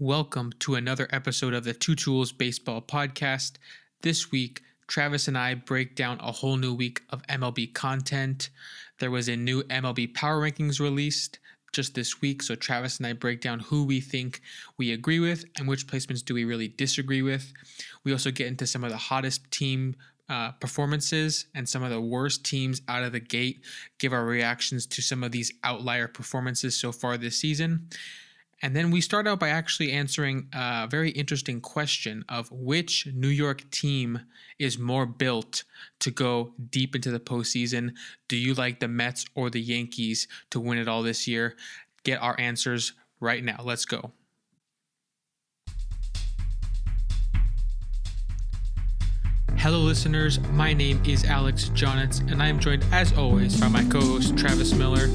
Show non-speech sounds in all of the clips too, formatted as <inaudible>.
Welcome to another episode of the Two Tools Baseball Podcast. This week, Travis and I break down a whole new week of MLB content. There was a new MLB Power Rankings released just this week, so Travis and I break down who we think we agree with and which placements do we really disagree with. We also get into some of the hottest team uh, performances and some of the worst teams out of the gate, give our reactions to some of these outlier performances so far this season. And then we start out by actually answering a very interesting question of which New York team is more built to go deep into the postseason. Do you like the Mets or the Yankees to win it all this year? Get our answers right now. Let's go. Hello, listeners. My name is Alex Jonitz, and I am joined, as always, by my co host Travis Miller.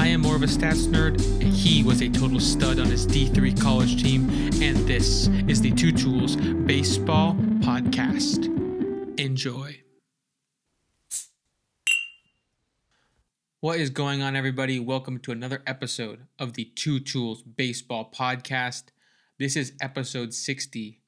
I am more of a stats nerd, and he was a total stud on his D3 college team, and this is the Two Tools Baseball Podcast. Enjoy. What is going on, everybody? Welcome to another episode of the Two Tools Baseball Podcast. This is episode 60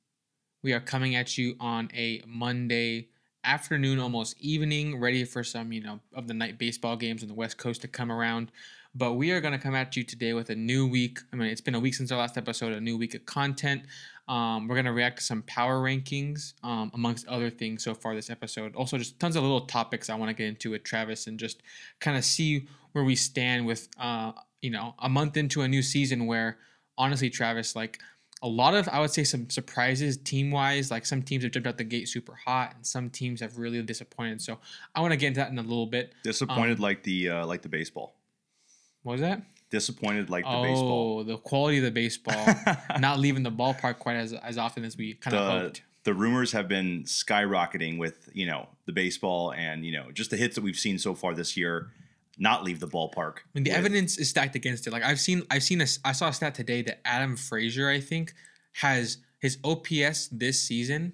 we are coming at you on a Monday afternoon, almost evening, ready for some, you know, of the night baseball games on the West Coast to come around. But we are going to come at you today with a new week. I mean, it's been a week since our last episode, a new week of content. Um, we're going to react to some power rankings, um, amongst other things so far this episode. Also, just tons of little topics I want to get into with Travis and just kind of see where we stand with, uh, you know, a month into a new season where, honestly, Travis, like, a lot of I would say some surprises team wise. Like some teams have jumped out the gate super hot, and some teams have really disappointed. So I want to get into that in a little bit. Disappointed um, like the uh, like the baseball. What was that? Disappointed like the oh, baseball. Oh, the quality of the baseball, <laughs> not leaving the ballpark quite as as often as we kind of hoped. The rumors have been skyrocketing with you know the baseball and you know just the hits that we've seen so far this year not leave the ballpark. I mean, the with. evidence is stacked against it. Like I've seen, I've seen a, I saw a stat today that Adam Frazier, I think, has his OPS this season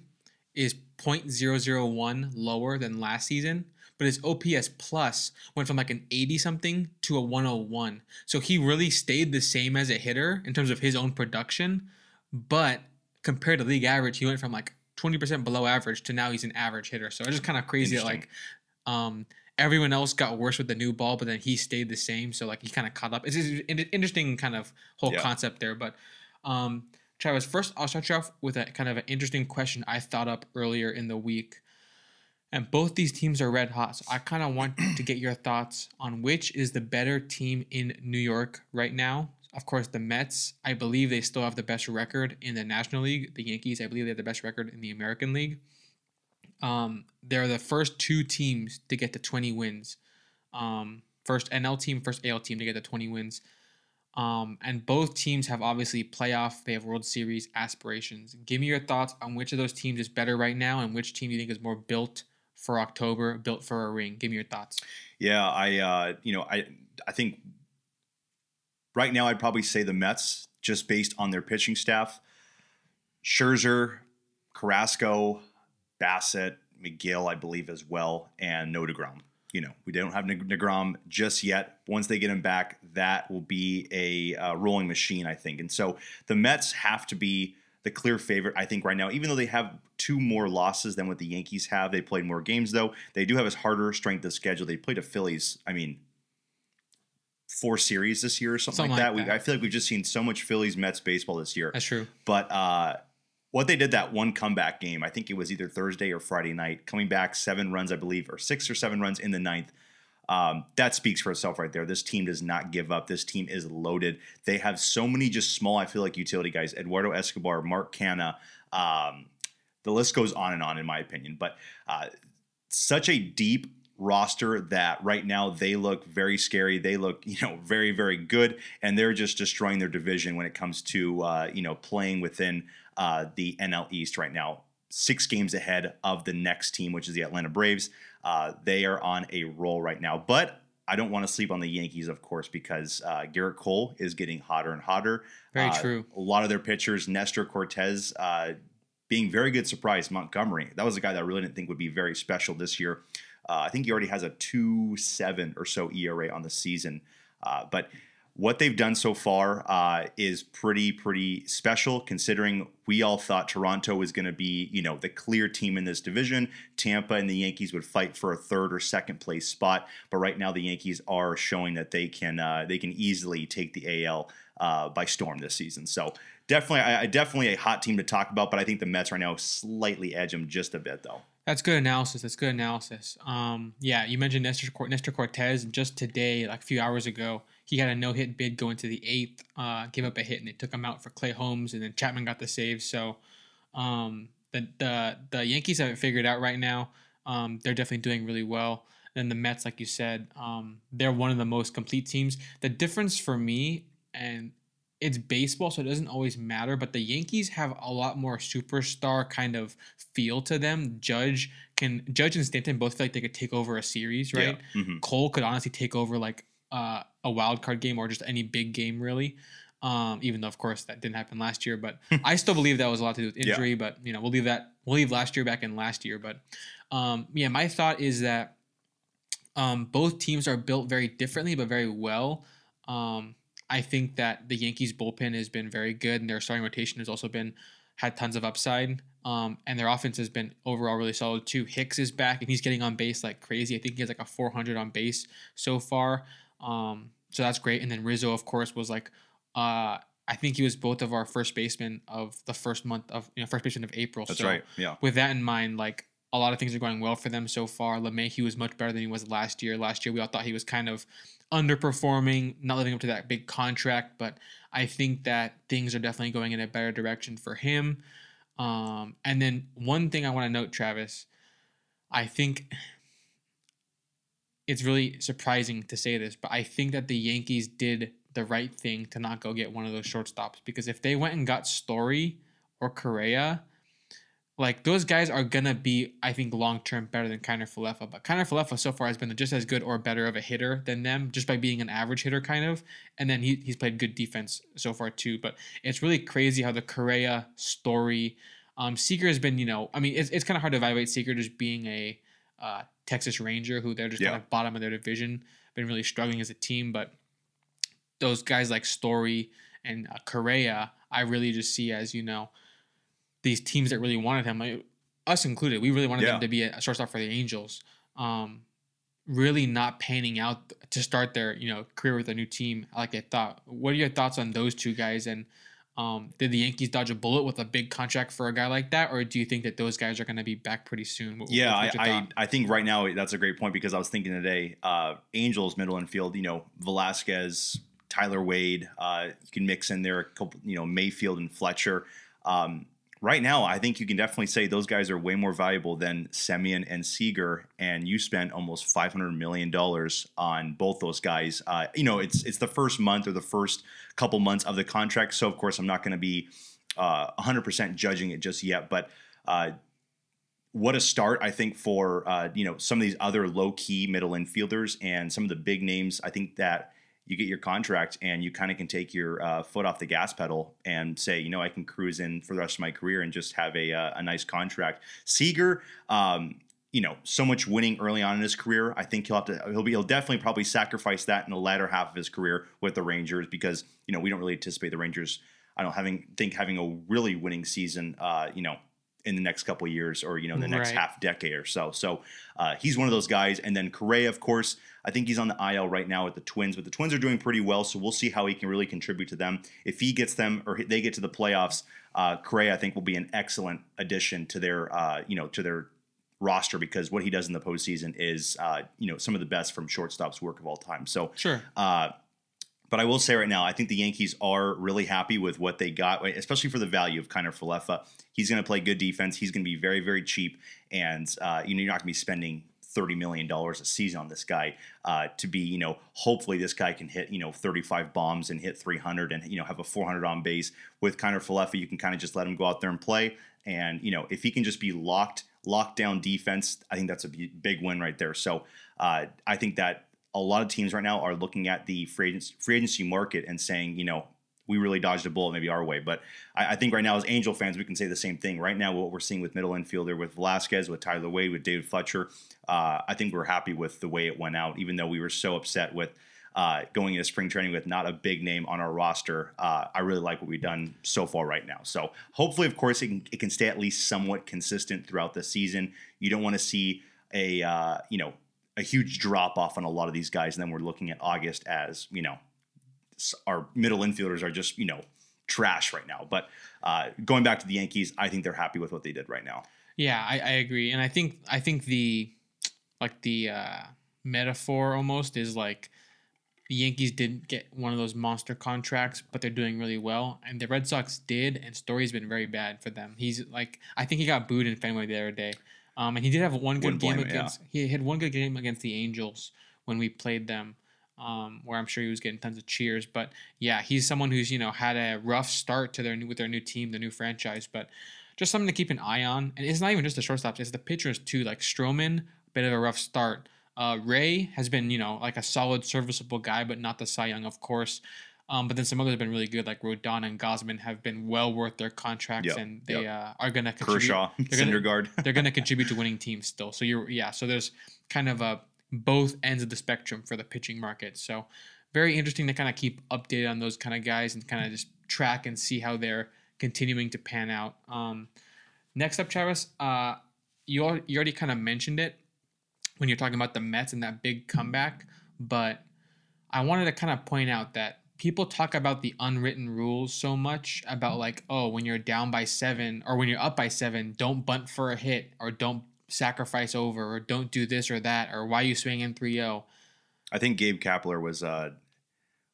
is 0.001 lower than last season, but his OPS plus went from like an 80 something to a 101. So he really stayed the same as a hitter in terms of his own production, but compared to league average, he went from like 20% below average to now he's an average hitter. So it's just kind of crazy that like um everyone else got worse with the new ball, but then he stayed the same. So like he kind of caught up. It's an interesting kind of whole yeah. concept there. But um, Travis, first I'll start you off with a kind of an interesting question I thought up earlier in the week. And both these teams are red hot. So I kind of want <clears throat> to get your thoughts on which is the better team in New York right now. Of course, the Mets, I believe they still have the best record in the National League. The Yankees, I believe they have the best record in the American League. Um, they're the first two teams to get to 20 wins. Um, first NL team, first AL team to get to 20 wins. Um, and both teams have obviously playoff, they have World Series aspirations. Give me your thoughts on which of those teams is better right now and which team you think is more built for October, built for a ring. Give me your thoughts. Yeah, I, uh, you know, I, I think right now I'd probably say the Mets just based on their pitching staff. Scherzer, Carrasco, Bassitt, Megill, I believe, as well, and no. You know, we don't have DeGrom just yet. Once they get him back, that will be a uh, rolling machine, I think. And so the Mets have to be the clear favorite, I think, right now. Even though they have two more losses than what the Yankees have, they played more games, though. They do have a harder strength of schedule. They played a Phillies, I mean, four series this year or something, something like, that. that. We, I feel like we've just seen so much Phillies Mets baseball this year. That's true. But uh, what they did that one comeback game, I think it was either Thursday or Friday night, coming back seven runs, I believe, or six or seven runs in the ninth. Um, that speaks for itself right there. This team does not give up. This team is loaded. They have so many just small, I feel like, utility guys Eduardo Escobar, Mark Canha. Um, the list goes on and on, in my opinion. But uh, such a deep roster that right now they look very scary. They look, <laughs> you know, very, very good. And they're just destroying their division when it comes to, uh, you know, playing within uh, the NL East right now, six games ahead of the next team, which is the Atlanta Braves. Uh, they are on a roll right now, but I don't want to sleep on the Yankees, of course, because uh, Gerrit Cole is getting hotter and hotter. Very uh, true. A lot of their pitchers, Nestor Cortes, uh, being very good surprise. Montgomery, that was a guy that I really didn't think would be very special this year. Uh, I think he already has a two seven or so ERA on the season, uh, but what they've done so far uh, is pretty pretty special considering we all thought toronto was going to be you know the clear team in this division tampa and the yankees would fight for a third or second place spot but right now the yankees are showing that they can uh, they can easily take the al uh, by storm this season so definitely I, definitely a hot team to talk about but i think the mets right now slightly edge them just a bit though That's good analysis. That's good analysis. Um, yeah, you mentioned Nestor, Nestor Cortes. Just today, like a few hours ago, he had a no hit bid going to the eighth, uh, gave up a hit, and they took him out for Clay Holmes, and then Chapman got the save. So um, the, the the Yankees haven't figured out right now. Um, they're definitely doing really well. And the Mets, like you said, um, they're one of the most complete teams. The difference for me, and it's baseball, so it doesn't always matter. But the Yankees have a lot more superstar kind of feel to them. Judge can Judge and Stanton both feel like they could take over a series, right? Yeah. Mhm. Cole could honestly take over like uh, a wild card game or just any big game, really. Um, even though, of course, that didn't happen last year, but <laughs> I still believe that was a lot to do with Yeah. injury. But you know, we'll leave that. We'll leave last year back in last year. But um, yeah, my thought is that um, both teams are built very differently, but very well. Um, I think that the Yankees bullpen has been very good, and their starting rotation has also been had tons of upside. Um, and their offense has been overall really solid too. Hicks is back, and he's getting on base like crazy. I think he has like a 400 on base so far. Um, so that's great. And then Rizzo, of course, was like, uh, I think he was both of our first basemen of the first month of you know first baseman of April. that's so right yeah with that in mind, like a lot of things are going well for them so far. LeMahieu was much better than he was last year. Last year, we all thought he was kind of underperforming, not living up to that big contract, but I think that things are definitely going in a better direction for him. Um, and then one thing I want to note, Travis, I think it's really surprising to say this, but I think that the Yankees did the right thing to not go get one of those shortstops because if they went and got Story or Correa, like those guys are gonna be, I think, long term better than Kiner Falefa. But Kiner Falefa so far has been just as good or better of a hitter than them, just by being an average hitter, kind of. And then he, he's played good defense so far too. But it's really crazy how the Correa story, um, Seager has been, you know, I mean, it's, it's kind of hard to evaluate Seager just being a uh, Texas Ranger who they're just Yeah. kind of bottom of their division, been really struggling as a team. But those guys like Story and uh, Correa, I really just see as you know these teams that really wanted him, like, us included. We really wanted Yeah. them to be a shortstop for the Angels. Um, really not panning out to start their you know career with a new team like I thought. What are your thoughts on those two guys? And um, did the Yankees dodge a bullet with a big contract for a guy like that, or do you think that those guys are going to be back pretty soon? What- Yeah, I, I. I think right now that's a great point because I was thinking today, uh, Angels middle infield, you know, Velazquez, Tyler Wade, uh, you can mix in there a couple, you know, Mayfield and Fletcher. Um, right now, I think you can definitely say those guys are way more valuable than Semien and Seager, and you spent almost five hundred million dollars on both those guys. Uh, you know, it's it's the first month or the first couple months of the contract, so of course I'm not going to be uh, 100% judging it just yet, but. Uh, what a start I think for uh, you know some of these other low key middle infielders and some of the big names. I think that you get your contract and you kind of can take your uh, foot off the gas pedal and say, you know, I can cruise in for the rest of my career and just have a uh, a nice contract. Seager. Um, you know, so much winning early on in his career. I think he'll have to. He'll be. He'll definitely probably sacrifice that in the latter half of his career with the Rangers because you know we don't really anticipate the Rangers. I don't having think having a really winning season. Uh, you know, in the next couple of years or you know in the next Right. half decade or so. So uh, he's one of those guys. And then Correa, of course, I think he's on the IL right now with the Twins, but the Twins are doing pretty well. So we'll see how he can really contribute to them. If he gets them or they get to the playoffs, uh, Correa I think will be an excellent addition to their uh, you know to their roster because what he does in the postseason is uh, you know some of the best from shortstop's work of all time. So sure. But I will say right now, I think the Yankees are really happy with what they got, especially for the value of Kiner Falefa. He's going to play good defense. He's going to be very, very cheap, and uh, you know you're not going to be spending thirty million dollars a season on this guy uh, to be, you know, hopefully this guy can hit, you know, 35 bombs and hit 300 and you know have a 400 on base. With Kiner Falefa, you can kind of just let him go out there and play, and you know if he can just be locked, locked down defense, I think that's a big win right there. So uh, I think that a lot of teams right now are looking at the free agency, free agency market and saying, you know, we really dodged a bullet maybe our way. But I, I think right now, as Angel fans, we can say the same thing. Right now, what we're seeing with middle infielder, with Velazquez, with Tyler Wade, with David Fletcher, uh, I think we're happy with the way it went out, even though we were so upset with uh, going into spring training with not a big name on our roster. Uh, I really like what we've done so far right now. So hopefully, of course, it can, it can stay at least somewhat consistent throughout the season. You don't want to see a uh, you know a huge drop off on a lot of these guys, and then we're looking at August as you know our middle infielders are just you know trash right now. But uh, going back to the Yankees, I think they're happy with what they did right now. Yeah, I, I agree, and I think I think the like the uh, metaphor almost is like the Yankees didn't get one of those monster contracts, but they're doing really well, and the Red Sox did, and Story's been very bad for them. He's like, I think he got booed in Fenway the other day, um, and he did have one good game him, yeah. against. He had one good game against the Angels when we played them, um, where I'm sure he was getting tons of cheers. But yeah, he's someone who's you know had a rough start to their new, with their new team, the new franchise, but just something to keep an eye on. And it's not even just the shortstops; it's the pitchers too. Like Stroman, bit of a rough start. Uh, Ray has been, you know, like a solid, serviceable guy, but not the Cy Young, of course. Um, but then some others have been really good, like Rodon and Gausman have been well worth their contracts, Yep, and they yep. uh, are going to contribute. Kershaw, They're gonna- Syndergaard. <laughs> They're going to contribute to winning teams still. So you're, yeah. So there's kind of a both ends of the spectrum for the pitching market. So very interesting to kind of keep updated on those kind of guys and kind of just track and see how they're continuing to pan out. Um, next up, Travis, uh, you al- you already kind of mentioned it when you're talking about the Mets and that big comeback, but I wanted to kind of point out that people talk about the unwritten rules so much about like, oh, when you're down by seven or when you're up by seven, don't bunt for a hit or don't sacrifice over or don't do this or that or why you swing in 3-0. I think Gabe Kapler was uh,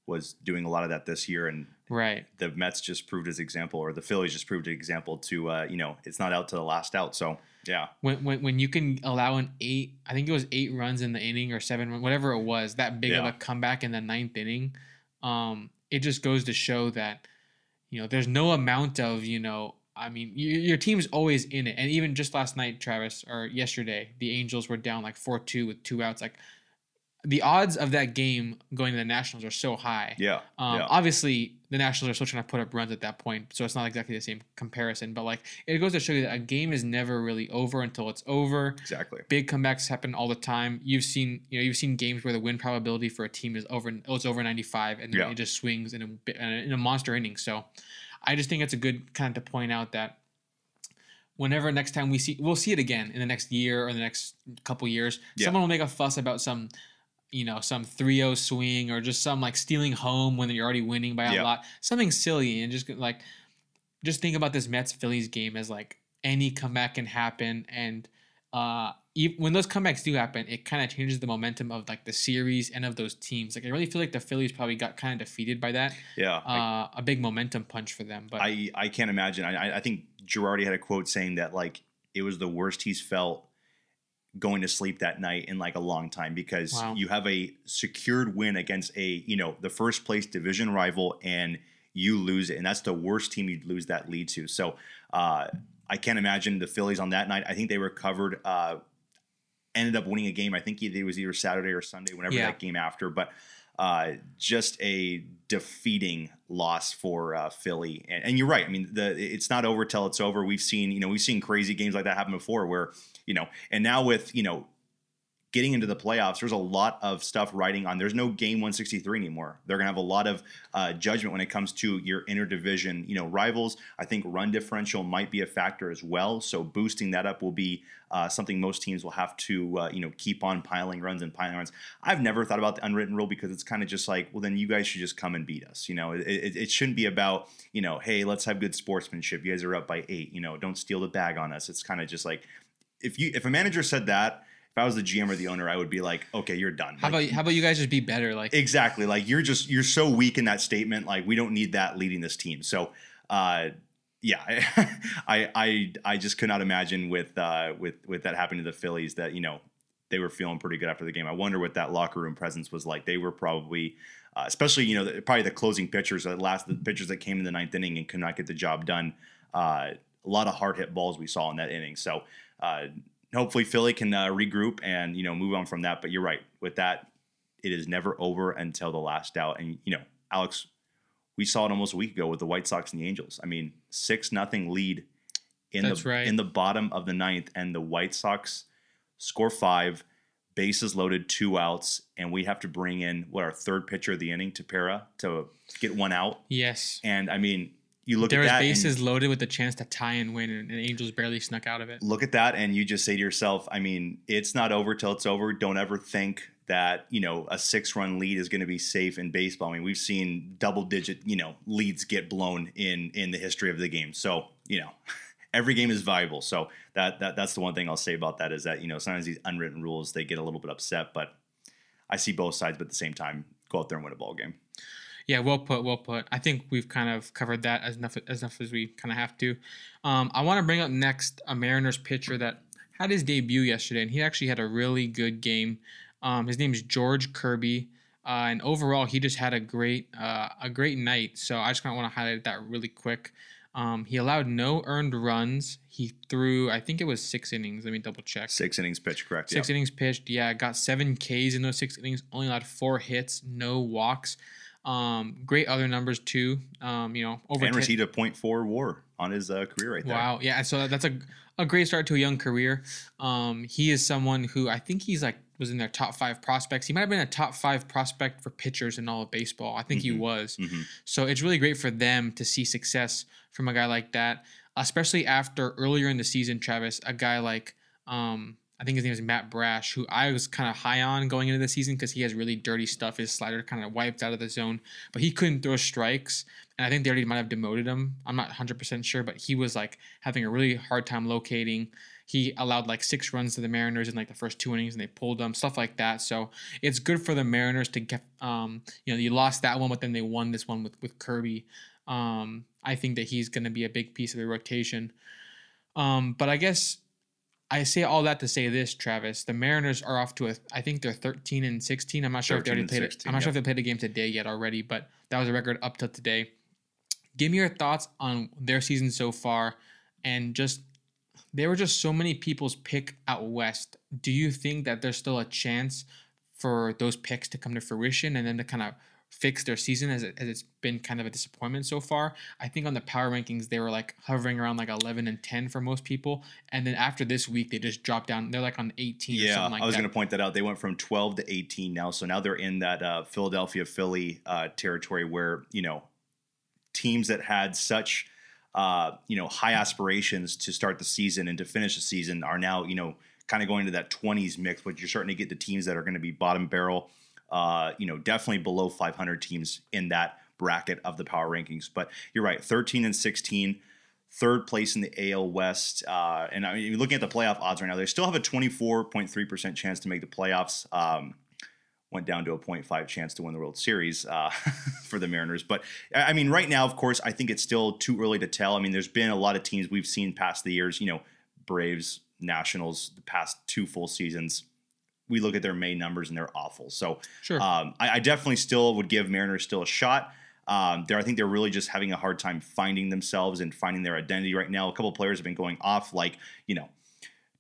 was doing a lot of that this year, and Right. the Mets just proved his example, or the Phillies just proved an example to uh, you know it's not out to the last out. So yeah, When, when, when you can allow an eight, I think it was eight runs in the inning or seven, run- whatever it was, that big of a comeback in the ninth inning, um, it just goes to show that, you know, there's no amount of, you know, I mean, your, your team's always in it. And even just last night, Travis, or yesterday, the Angels were down like 4 2 with two outs. Like, the odds of that game going to the Nationals are so high. yeah, Um, yeah. Obviously, the Nationals are still trying to put up runs at that point, so it's not exactly the same comparison. But like, it goes to show you that a game is never really over until it's over. exactly. Big comebacks happen all the time. You've seen, you know, you've seen games where the win probability for a team is over, oh, it's over ninety five, and then Yeah. it just swings in a in a monster inning. So, I just think it's a good kind of to point out that whenever next time we see, we'll see it again in the next year or the next couple years. Yeah. Someone will make a fuss about some you know, some 3-0 swing or just some like stealing home when you're already winning by a Yeah. lot. Something silly and just like just think about this Mets Phillies game as like any comeback can happen and uh when those comebacks do happen, it kind of changes the momentum of like the series and of those teams. Like I really feel like the Phillies probably got kind of defeated by that. Yeah, Uh, a big momentum punch for them. But I I can't imagine. I I- I think Girardi had a quote saying that like it was the worst he's felt going to sleep that night in like a long time because Wow. you have a secured win against a you know the first place division rival and you lose it and that's the worst team you'd lose that lead to. So uh, I can't imagine the Phillies on that night. I think they recovered. Uh, ended up winning a game. I think it was either Saturday or Sunday, whenever Yeah. that game after. But uh, just a defeating loss for uh, Philly. And, and you're right. I mean, the it's not over till it's over. We've seen you know we've seen crazy games like that happen before, where you know, and now with you know getting into the playoffs, there's a lot of stuff riding on. There's no game 163 anymore. They're gonna have a lot of uh, judgment when it comes to your interdivision, you know, rivals. I think run differential might be a factor as well. So boosting that up will be uh, something most teams will have to, uh, you know, keep on piling runs and piling runs. I've never thought about the unwritten rule because it's kind of just like, well, then you guys should just come and beat us. You know, it, it, it shouldn't be about, you know, hey, let's have good sportsmanship. You guys are up by eight. You know, don't steal the bag on us. It's kind of just like if you if a manager said that. If I was the GM or the owner, I would be like, okay, you're done. how Like, about how about you guys just be better? Like Exactly. Like you're just you're so weak in that statement. Like we don't need that leading this team. So uh yeah, <laughs> I I I just could not imagine with uh with with that happening to the Phillies that, you know, they were feeling pretty good after the game. I wonder what that locker room presence was like. They were probably uh, especially, you know, the, probably the closing pitchers, the last the pitchers that came in the ninth inning and could not get the job done. Uh, a lot of hard hit balls we saw in that inning. So uh, hopefully Philly can uh, regroup and you know move on from that. But you're right with that. It is never over until the last out. And you know, Alex, we saw it almost a week ago with the White Sox and the Angels. I mean, six nothing lead in That's the right. in the bottom of the ninth, and the White Sox score five, bases loaded, two outs, and we have to bring in what our third pitcher of the inning, Tepera, to get one out. Yes. And I mean, you look There at that. bases loaded with the chance to tie and win, and, and Angels barely snuck out of it. look at that and you just say to yourself, I mean, it's not over till it's over. Don't ever think that, you know, a six run lead is going to be safe in baseball. I mean, we've seen double digit, you know, leads get blown in in the history of the game. So, you know, <laughs> every game is valuable. So that, that that's the one thing I'll say about that is that, you know, sometimes these unwritten rules they get a little bit upset, but I see both sides, but at the same time, go out there and win a ball game. Yeah, well put, well put. I think we've kind of covered that as enough as enough as we kind of have to. Um, I want to bring up next a Mariners pitcher that had his debut yesterday, and he actually had a really good game. Um, his name is George Kirby, uh, and overall he just had a great uh, a great night. So I just kind of want to highlight that really quick. Um, he allowed no earned runs. He threw, I think it was six innings. Let me double check. Six innings pitch, correct? Six yeah. innings pitched. Yeah, got seven Ks in those six innings. Only allowed four hits, no walks. Um, great other numbers too. Um, you know, over And 10 received a .4 WAR on his uh, career right there. Wow, yeah. So that's a a great start to a young career. Um, he is someone who I think he's like was in their top five prospects. He might have been a top five prospect for pitchers in all of baseball. I think he Mhm. was. Mhm. So it's really great for them to see success from a guy like that, especially after earlier in the season, Travis, a guy like um, I think his name is Matt Brash, who I was kind of high on going into the season because he has really dirty stuff. His slider kind of wiped out of the zone, but he couldn't throw strikes. And I think they already might have demoted him. I'm not 100% sure, but he was like having a really hard time locating. He allowed like six runs to the Mariners in like the first two innings and they pulled them, stuff like that. So it's good for the Mariners to get, um, you know, you lost that one, but then they won this one with, with Kirby. Um, I think that he's going to be a big piece of the rotation. Um, but I guess I say all that to say this, Travis. The Mariners are off to a, I think they're 13 and 16. I'm not sure if they already played 16, it. I'm not sure if they played a game today yet already, but that was a record up till today. Give me your thoughts on their season so far and just there were just so many people's pick out west. Do you think that there's still a chance for those picks to come to fruition and then to kind of fix their season as, it, as it's been kind of a disappointment so far? I think on the power rankings they were like hovering around like 11 and 10 for most people, and then after this week they just dropped down. They're like on 18 or Yeah, something like I was going to point that out. They went from 12 to 18 now, so now they're in that uh, Philadelphia Philly uh, territory where you know teams that had such uh, you know high aspirations to start the season and to finish the season are now you know kind of going to that 20s mix, but you're starting to get the teams that are going to be bottom barrel. Uh, you know, definitely below 500 teams in that bracket of the power rankings. But you're right, 13 and 16 third place in the AL West. Uh, and I mean, looking at the playoff odds right now, they still have a 24.3% chance to make the playoffs. Um, went down to a 0.5 chance to win the World Series uh, <laughs> for the Mariners. But I mean, right now, of course, I think it's still too early to tell. I mean, there's been a lot of teams we've seen past the years, you know, Braves, Nationals, the past two full seasons. We look at their May numbers and they're awful. So Sure. um, I, I definitely still would give Mariners still a shot. Um, there, I think they're really just having a hard time finding themselves and finding their identity right now. A couple of players have been going off, like you know,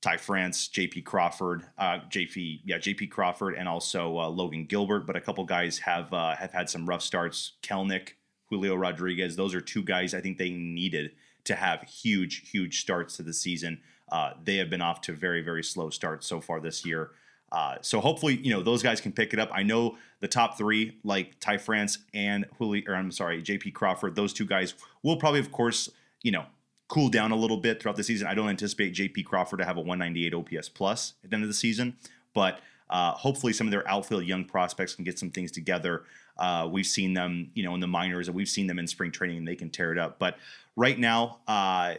Ty France, J.P. Crawford, uh, J.P. Yeah, J.P. Crawford, and also uh, Logan Gilbert. But a couple guys have uh, have had some rough starts. Kelenic, Julio Rodriguez. Those are two guys I think they needed to have huge, huge starts to the season. Uh, they have been off to very, very slow starts so far this year. Uh, so hopefully, you know, those guys can pick it up. I know the top three, like Ty France and Julio, or I'm sorry, JP Crawford, those two guys will probably, of course, you know, cool down a little bit throughout the season. I don't anticipate JP Crawford to have a 198 OPS plus at the end of the season, but uh, hopefully some of their outfield young prospects can get some things together. Uh, we've seen them, you know, in the minors, and we've seen them in spring training, and they can tear it up. But right now, uh,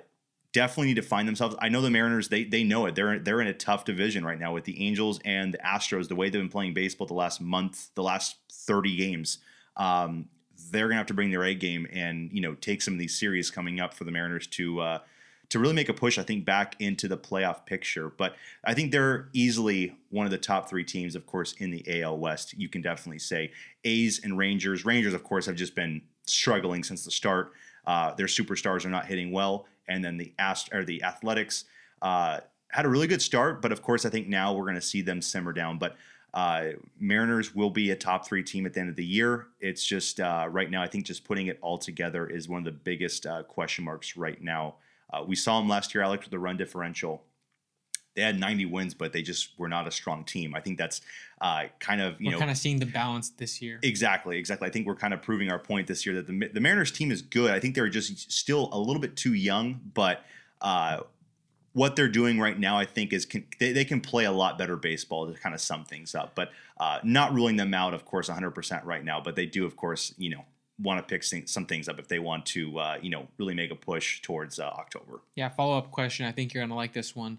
definitely need to find themselves. I know the Mariners; they they know it. They're they're in a tough division right now with the Angels and the Astros. The way they've been playing baseball the last month, the last thirty games, um, they're gonna have to bring their A game and you know take some of these series coming up for the Mariners to. Uh, to really make a push, I think, back into the playoff picture. But I think they're easily one of the top three teams, of course, in the AL West. You can definitely say A's and Rangers. Rangers, of course, have just been struggling since the start. Uh, their superstars are not hitting well, and then the Ast- or the Athletics uh, had a really good start, but of course, I think now we're going to see them simmer down. But uh, Mariners will be a top three team at the end of the year. It's just uh, right now, I think just putting it all together is one of the biggest uh, question marks right now. Uh, we saw them last year, Alex, with the run differential. They had 90 wins, but they just were not a strong team. I think that's uh, kind of you we're know kind of seeing the balance this year. Exactly, exactly. I think we're kind of proving our point this year that the the Mariners team is good. I think they're just still a little bit too young, but uh, what they're doing right now, I think, is can, they, they can play a lot better baseball to kind of sum things up. But uh, not ruling them out, of course, 100% right now. But they do, of course, you know, want to pick some things up if they want to, uh, you know, really make a push towards uh, October. Yeah. Follow up question. I think you're gonna like this one.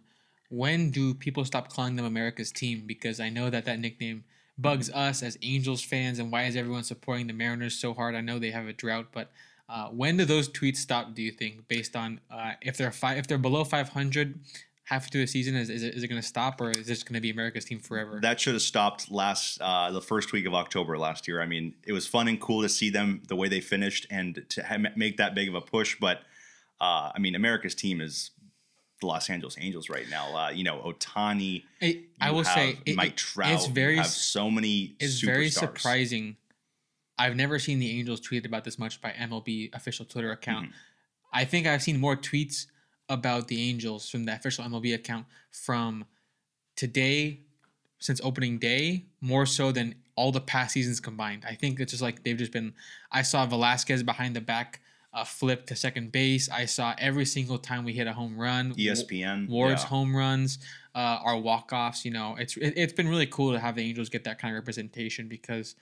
When do people stop calling them America's team? Because I know that that nickname bugs us as Angels fans, and why is everyone supporting the Mariners so hard? I know they have a drought, but uh, when do those tweets stop? Do you think, based on uh, if they're if they're below 500 half through the season, is, is it, is it going to stop or is this going to be America's team forever? That should have stopped last uh, the first week of October last year. I mean, it was fun and cool to see them the way they finished and to ha- make that big of a push. But uh, I mean, America's team is the Los Angeles Angels right now. Uh, you know, Ohtani. I will say, Mike it, Trout. It's very have so many. It's superstars. very surprising I've never seen the Angels tweet about this much by MLB official Twitter account. Mm-hmm. I think I've seen more tweets about the Angels from the official MLB account from today since opening day more so than all the past seasons combined. I think it's just like they've just been. I saw Velazquez behind the back uh, flip to second base. I saw every single time we hit a home run. ESPN Ward's yeah. home runs, uh, our walk offs. You know, it's it, it's been really cool to have the Angels get that kind of representation because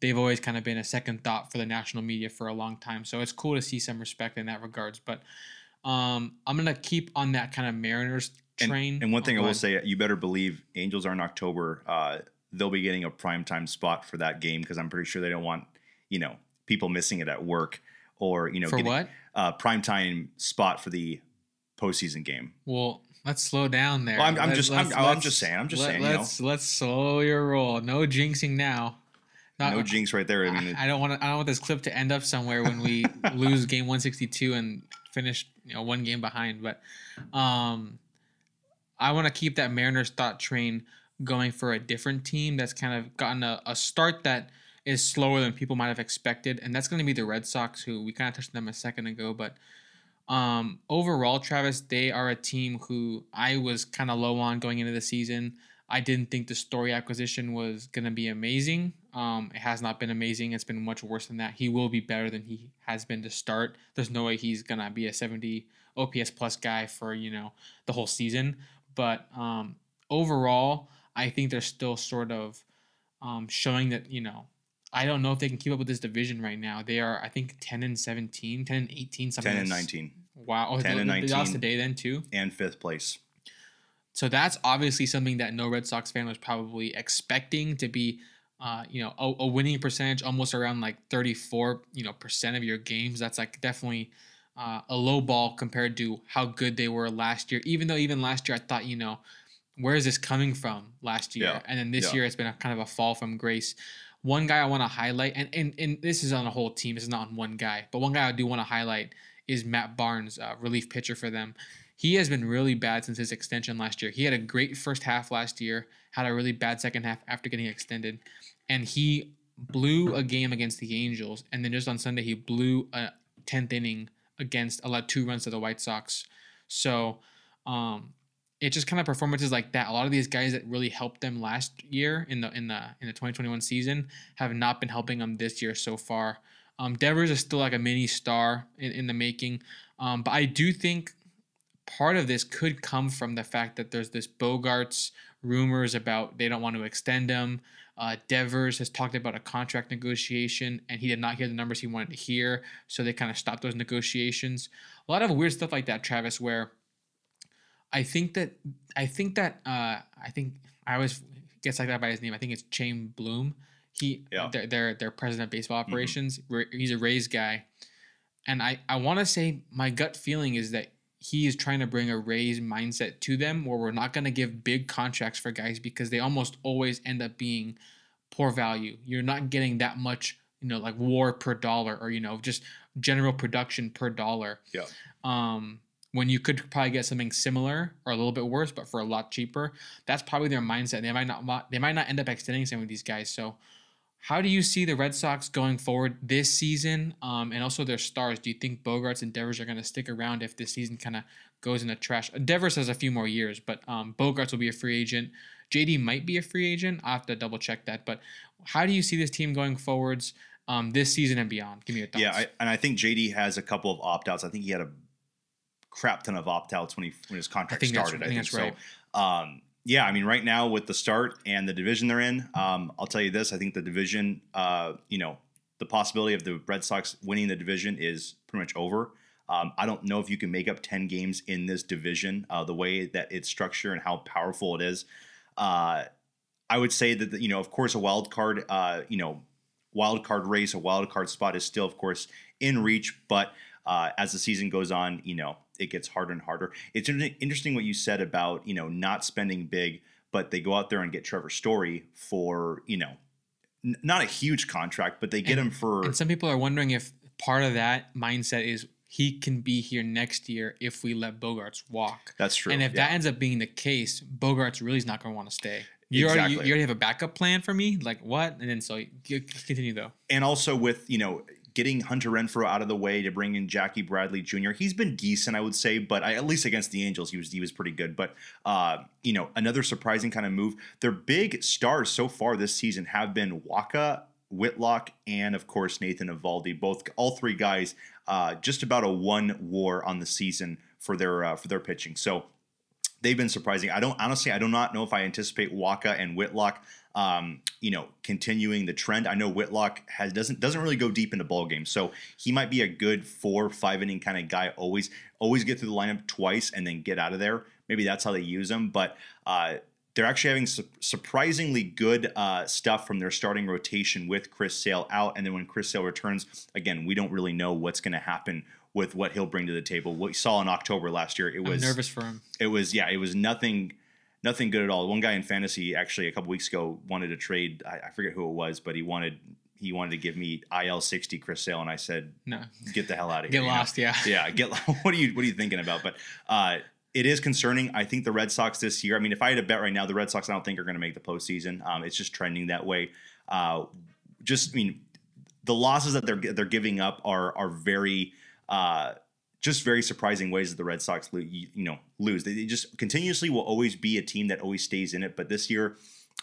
they've always kind of been a second thought for the national media for a long time. So it's cool to see some respect in that regards. But um, I'm gonna keep on that kind of Mariners train. And, and one thing oh, I will say, you better believe Angels are in October. Uh, they'll be getting a prime time spot for that game because I'm pretty sure they don't want you know people missing it at work or you know for getting, what uh, prime time spot for the postseason game. Well, let's slow down there. Well, I'm, I'm just I'm, I'm, just saying I'm just let, saying. Let's you know? let's slow your roll. No jinxing now. Not, no jinx right there. I mean, I, I don't want. I don't want this clip to end up somewhere when we <laughs> lose game 162 and finish you know one game behind. But um, I want to keep that Mariners thought train going for a different team that's kind of gotten a, a start that is slower than people might have expected, and that's going to be the Red Sox, who we kind of touched them a second ago. But um, overall, Travis, they are a team who I was kind of low on going into the season. I didn't think the Story acquisition was going to be amazing. Um, it has not been amazing. It's been much worse than that. He will be better than he has been to start. There's no way he's going to be a 70 OPS plus guy for, you know, the whole season. But um, overall, I think they're still sort of um, showing that, you know, I don't know if they can keep up with this division right now. They are, I think, 10 and 17, 10 and 18, something 10 and 19. Wow. Oh, 10 and 19. They lost today then, too? And fifth place. So that's obviously something that no Red Sox fan was probably expecting to be, uh, you know, a, a, winning percentage almost around like 34, you know, percent of your games. That's like definitely uh, a low ball compared to how good they were last year. Even though even last year I thought, you know, where is this coming from last year? Yeah. And then this yeah. year it's been a kind of a fall from grace. One guy I want to highlight, and, and and this is on a whole team. This is not on one guy, but one guy I do want to highlight is Matt Barnes, uh, relief pitcher for them he has been really bad since his extension last year. He had a great first half last year, had a really bad second half after getting extended, and he blew a game against the Angels, and then just on Sunday he blew a tenth inning against allowed two runs to the White Sox. So um, it's just kind of performances like that. A lot of these guys that really helped them last year in the in the in the 2021 season have not been helping them this year so far. Um, Devers is still like a mini star in, in the making, um, but I do think part of this could come from the fact that there's this Bogaerts rumors about they don't want to extend him. Uh, Devers has talked about a contract negotiation, and he did not hear the numbers he wanted to hear, so they kind of stopped those negotiations. A lot of weird stuff like that, Travis. Where I think that I think that uh, I think I always gets like that by his name. I think it's Chaim Bloom. He, yeah. their, their their president of baseball mm-hmm. operations. Mm-hmm. He's a Rays guy, and I I want to say my gut feeling is that he is trying to bring a Rays mindset to them where we're not going to give big contracts for guys because they almost always end up being poor value. You're not getting that much, you know, like war per dollar or, you know, just general production per dollar. Yeah. Um, when you could probably get something similar or a little bit worse, but for a lot cheaper. That's probably their mindset. They might not they might not end up extending some of these guys. So How do you see the Red Sox going forward this season, um, and also their stars? Do you think Bogaerts and Devers are going to stick around if this season kind of goes in the trash? Devers has a few more years, but um, Bogaerts will be a free agent. JD might be a free agent. I have to double check that. But how do you see this team going forwards um, this season and beyond? Give me your thoughts. Yeah, I, and I think JD has a couple of opt outs. I think he had a crap ton of opt outs when he when his contract I think that's- started. I think that's right. Um, yeah, I mean, right now with the start and the division they're in, um, I'll tell you this: I think the division, uh, you know, the possibility of the Red Sox winning the division is pretty much over. Um, I don't know if you can make up ten games in this division. Uh, the way that it's structured and how powerful it is, uh, I would say that you know, of course, a wild card, uh, you know, wild card race, a wild card spot is still, of course, in reach. But uh, as the season goes on, you know, it gets harder and harder. It's interesting what you said about you know not spending big, but they go out there and get Trevor Story for you know n- not a huge contract, but they get And- him for And some people are wondering if part of that mindset is he can be here next year if we let Bogaerts walk. that's true. and if yeah. that ends up being the case, Bogaerts really is not going to want to stay. You already, Exactly. you already have a backup plan for me? Like what? And then so continue though. and also with you know getting Hunter Renfroe out of the way to bring in Jackie Bradley Jr. He's been decent, I would say, but I, at least against the Angels, he was he was pretty good. But uh, you know, another surprising kind of move. Their big stars so far this season have been Wacha, Whitlock, and of course Nathan Eovaldi. Both all three guys uh, just about a one WAR on the season for their uh, for their pitching. So they've been surprising. I don't honestly, I do not know if I anticipate Wacha and Whitlock, um, you know, continuing the trend. I know Whitlock has doesn't doesn't really go deep into ball games, so he might be a good four five inning kind of guy. Always always get through the lineup twice and then get out of there. Maybe that's how they use him, but. Uh, they're actually having su- surprisingly good uh, stuff from their starting rotation with Chris Sale out, and then when Chris Sale returns, again, we don't really know what's going to happen with what he'll bring to the table. What we saw in October last year, it I'm was nervous for him. it was yeah, it was nothing, nothing good at all. One guy in fantasy actually a couple weeks ago wanted to trade. I, I forget who it was, but he wanted he wanted to give me IL sixty Chris Sale, and I said, No. get the hell out of Get here. know? lost, yeah. yeah, get. <laughs> What are you What are you thinking about? But uh, it is concerning. I think the Red Sox this year. I mean, if I had a bet right now, the Red Sox I don't think are going to make the postseason. Um, it's just trending that way. Uh, just I mean, the losses that they're they're giving up are are very. Uh, just very surprising ways that the Red Sox you, know lose. They, just continuously will always be a team that always stays in it, but this year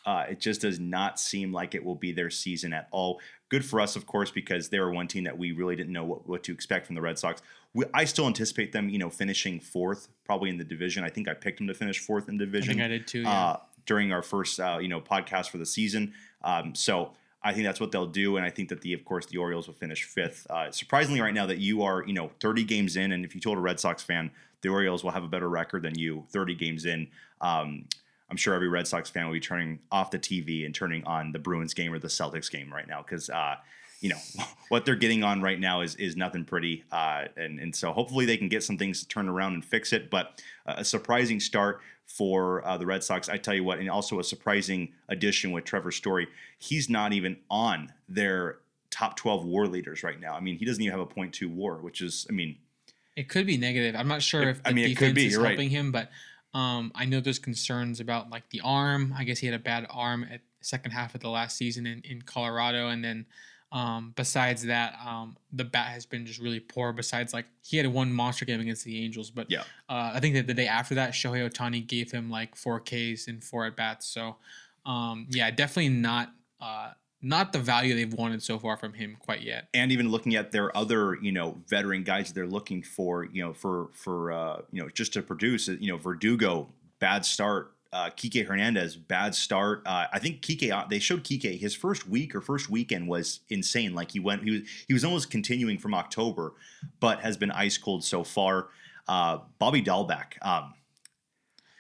uh, it just does not seem like it will be their season at all. Good for us, of course, because they were one team that we really didn't know what, what to expect from the Red Sox. We, I still anticipate them, you know, finishing fourth, probably in the division. I think I picked them to finish fourth in the I division think I did too. Yeah. uh, during our first uh, you know podcast for the season. Um, so I think that's what they'll do, and I think that the of course the Orioles will finish fifth. Uh, surprisingly, right now that you are you know 30 games in, and if you told a Red Sox fan the Orioles will have a better record than you 30 games in. Um, I'm sure every Red Sox fan will be turning off the TV and turning on the Bruins game or the Celtics game right now because uh, you know <laughs> what they're getting on right now is is nothing pretty, uh, and and so hopefully they can get some things turned around and fix it. But uh, a surprising start for uh, the Red Sox, I tell you what, and also a surprising addition with Trevor Story. He's not even on their top 12 WAR leaders right now. I mean, he doesn't even have a .2 WAR, which is, I mean, It could be negative. I'm not sure It- if the I mean, it defense could be, is you're right. helping him, but um, I know there's concerns about like the arm. I guess he had a bad arm at second half of the last season in, in Colorado, and then um, besides that, um, the bat has been just really poor. Besides, like he had one monster game against the Angels, but Yeah. uh, I think that the day after that, Shohei Ohtani gave him like four Ks and four at bats. So um, yeah, definitely not uh, not the value they've wanted so far from him quite yet. and even looking at their other, you know, veteran guys they're looking for, you know, for for uh, you know, just to produce, you know, Verdugo, bad start. Uh, Kike Hernandez, bad start. Uh, I think Kike. uh, They showed Kike his first week or first weekend was insane. Like he went, he was he was almost continuing from October, but has been ice cold so far. Uh, Bobby Dalbec, um,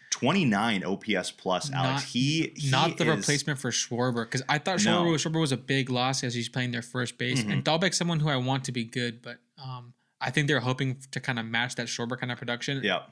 twenty nine OPS plus. Alex, Not- he, he not the is- replacement for Schwarber because I thought No. Schwarber, was, Schwarber was a big loss as he's playing their first base, Mm-hmm. and Dalbec's someone who I want to be good, but um, I think they're hoping to kind of match that Schwarber kind of production. Yeah,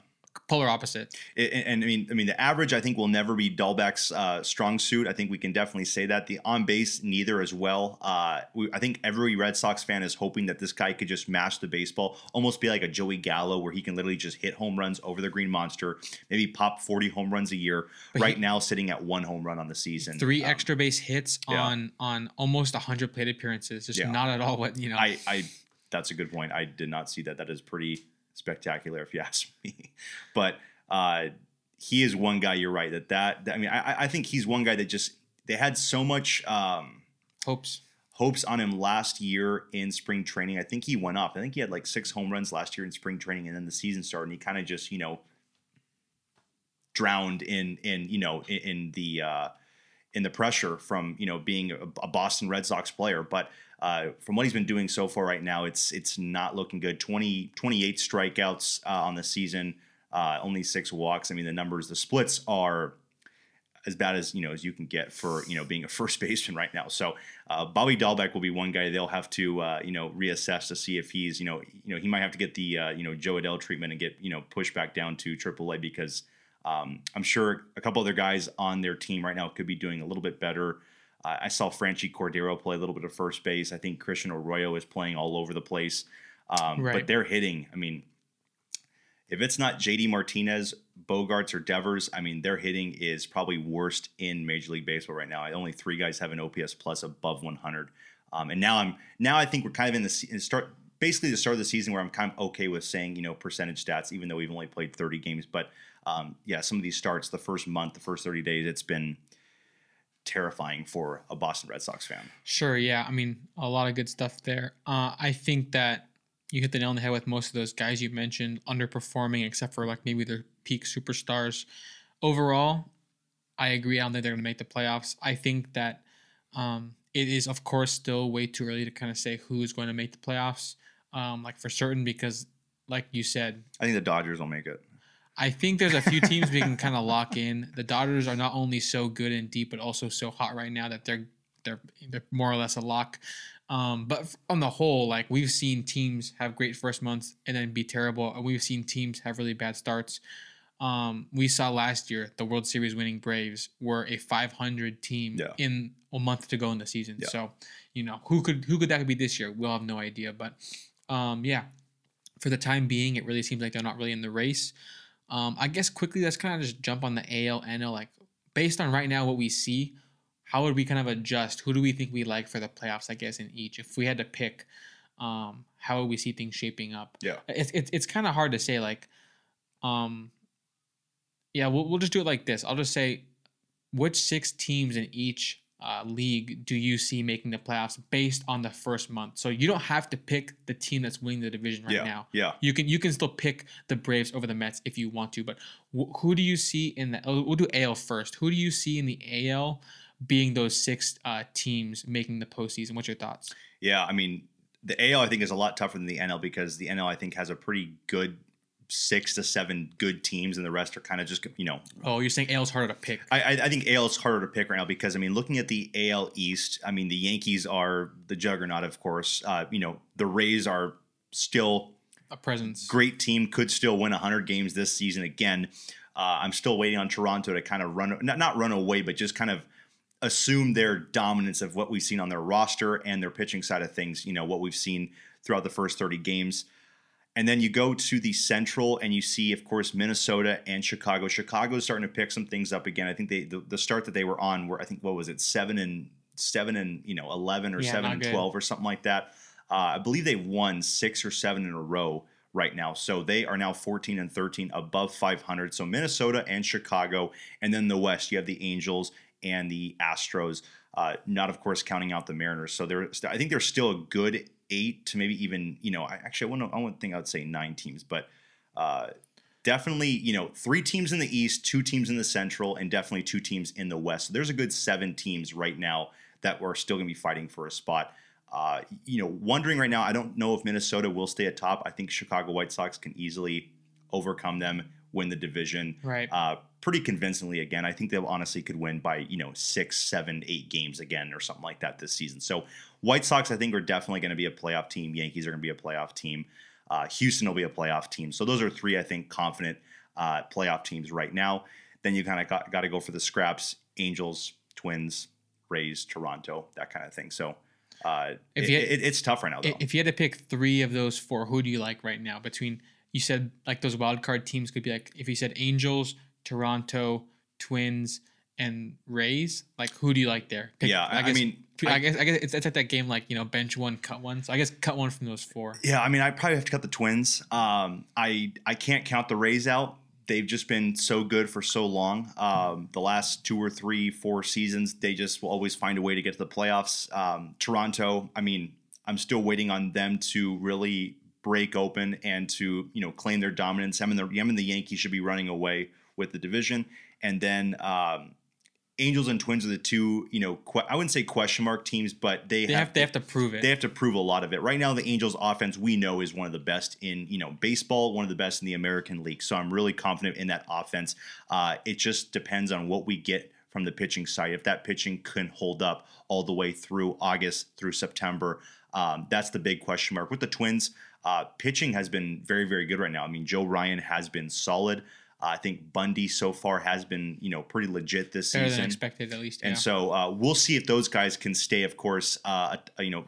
polar opposite. And, and I mean, I mean, the average I think will never be Dalbec's uh, strong suit. I think we can definitely say that. The on base, neither as well. Uh, we, I think every Red Sox fan is hoping that this guy could just mash the baseball, almost be like a Joey Gallo, where he can literally just hit home runs over the Green Monster, maybe pop forty home runs a year. But right he- now, sitting at one home run on the season. Three Um, extra base hits yeah. on on almost 100 plate appearances. Just Yeah. not at all what you know. I, I, that's a good point. I did not see that. That is pretty spectacular, if you <laughs> ask me. But uh, he is one guy. You're right. That that, that- I mean, I, I think he's one guy that just they had so much um, hopes. hopes on him last year in spring training. I think he went up. I think he had like six home runs last year in spring training, and then the season started, and he kind of just you know drowned in in you know in, in the uh, in the pressure from you know being a, a Boston Red Sox player. But uh, from what he's been doing so far right now, it's it's not looking good. 20, 28 strikeouts uh, on the season, uh, only six walks. I mean, the numbers, the splits are as bad as you know as you can get for you know being a <laughs> first baseman right now. So uh, Bobby Dalbec will be one guy they'll have to uh, you know reassess to see if he's you know you know he might have to get the uh, you know Jo Adell treatment and get you know pushed back down to AAA because um, I'm sure a couple other guys on their team right now could be doing a little bit better. Uh, I saw Franchy Cordero play a little bit of first base. I think Christian Arroyo is playing all over the place, um, Right. but they're hitting. I mean, if it's not JD Martinez, Bogaerts, or Devers, I mean, their hitting is probably worst in Major League Baseball right now. Only three guys have an OPS plus above 100, um, and now I'm now I think we're kind of in the start basically the start of the season where I'm kind of okay with saying you know percentage stats, even though we've only played 30 games. But um, yeah, some of these starts, the first month, the first 30 days, it's been terrifying for a Boston Red Sox fan. Sure, yeah. I mean, a lot of good stuff there. Uh, I think that you hit the nail on the head with most of those guys you mentioned underperforming, except for like maybe their peak superstars. Overall, I agree. I don't think they're going to make the playoffs. I think that um, it is, of course, still way too early to kind of say who is going to make the playoffs, um, like for certain, because, like you said, I think the Dodgers will make it. I think there's a few teams we can kind of lock in. The Dodgers are not only so good and deep, but also so hot right now that they're they're they're more or less a lock. Um, but on the whole, like we've seen teams have great first months and then be terrible, and we've seen teams have really bad starts. Um, we saw last year the World Series winning Braves were a 500 team Yeah. in a month to go in the season. Yeah. So, you know, who could who could that be this year? We'll have no idea. But um, yeah, for the time being, it really seems like they're not really in the race. Um, I guess quickly, let's kind of just jump on the AL, NL. Like based on right now what we see, how would we kind of adjust? Who do we think we like for the playoffs? I guess in each, if we had to pick, um, how would we see things shaping up? Yeah. it's it's, it's kind of hard to say. Like, um, yeah, we'll we'll just do it like this. I'll just say, which six teams in each uh, league do you see making the playoffs based on the first month? So you don't have to pick the team that's winning the division right yeah. now. Yeah. You can you can still pick the Braves over the Mets if you want to, but wh- who do you see in the? oh, We'll do AL first. Who do you see in the AL being those six uh, teams making the postseason? What's your thoughts? Yeah, I mean, the AL I think is a lot tougher than the NL because the NL I think has a pretty good six to seven good teams, and the rest are kind of just you know. Oh, you're saying AL's harder to pick. I, I I think AL is harder to pick right now because I mean, looking at the AL East, I mean, the Yankees are the juggernaut, of course. Uh, you know, the Rays are still A presence. great team, could still win 100 games this season again. Uh, I'm still waiting on Toronto to kind of run, not, not run away, but just kind of assume their dominance of what we've seen on their roster and their pitching side of things, you know, what we've seen throughout the first 30 games. And then you go to the Central and you see, of course, Minnesota and Chicago. Chicago's starting to pick some things up again. I think they the, the start that they were on were I think what was it seven and seven and you know eleven or Yeah, seven and good. twelve or something like that. Uh, I believe they've won six or seven in a row right now. So they are now 14 and 13 above 500. So Minnesota and Chicago. And then the West, you have the Angels and the Astros. Uh, not, of course, counting out the Mariners. So they're, I think they're still a good eight to maybe even, you know, I, actually, I wouldn't, I wouldn't think I would say nine teams, but uh, definitely, you know, three teams in the East, two teams in the Central, and definitely two teams in the West. So there's a good seven teams right now that are still going to be fighting for a spot. Uh, you know, wondering right now, I don't know if Minnesota will stay atop. I think Chicago White Sox can easily overcome them, win the division Right. uh, pretty convincingly again. I think they honestly could win by you know six, seven, eight games again or something like that this season. So White Sox, I think, are definitely going to be a playoff team. Yankees are going to be a playoff team. Uh, Houston will be a playoff team. So those are three, I think, confident uh, playoff teams right now. Then you kind of got, got to go for the scraps: Angels, Twins, Rays, Toronto, that kind of thing. So uh, If it, you had- it- it's tough right now. Though. If you had to pick three of those four, who do you like right now? Between you said like those wild card teams could be like if you said Angels, Toronto, Twins, and Rays. Like who do you like there? Pick- yeah, I, I mean, I, I- guess I guess it's, it's like that game like you know bench one, cut one. So I guess cut one from those four. Yeah, I mean, I probably have to cut the Twins. Um, I I can't count the Rays out. They've just been so good for so long. Um, the last two or three, four seasons, they just will always find a way to get to the playoffs. Um, Toronto, I mean, I'm still waiting on them to really break open and to you know claim their dominance. I mean, the, I mean, the Yankees should be running away with the division, and then. Um, Angels and Twins are the two, you know, que- I wouldn't say question mark teams, but they, They have they have to prove it. they have to prove a lot of it. Right now, the Angels offense we know is one of the best in you know baseball, one of the best in the American League. So I'm really confident in that offense. Uh, it just depends on what we get from the pitching side. If that pitching can hold up all the way through August through September, um, that's the big question mark. With the Twins, uh, pitching has been very very good right now. I mean, Joe Ryan has been solid. Uh, I think Bundy so far has been you know pretty legit this better season. than expected at least. And yeah. so uh, we'll see if those guys can stay, of course, uh, uh, you know,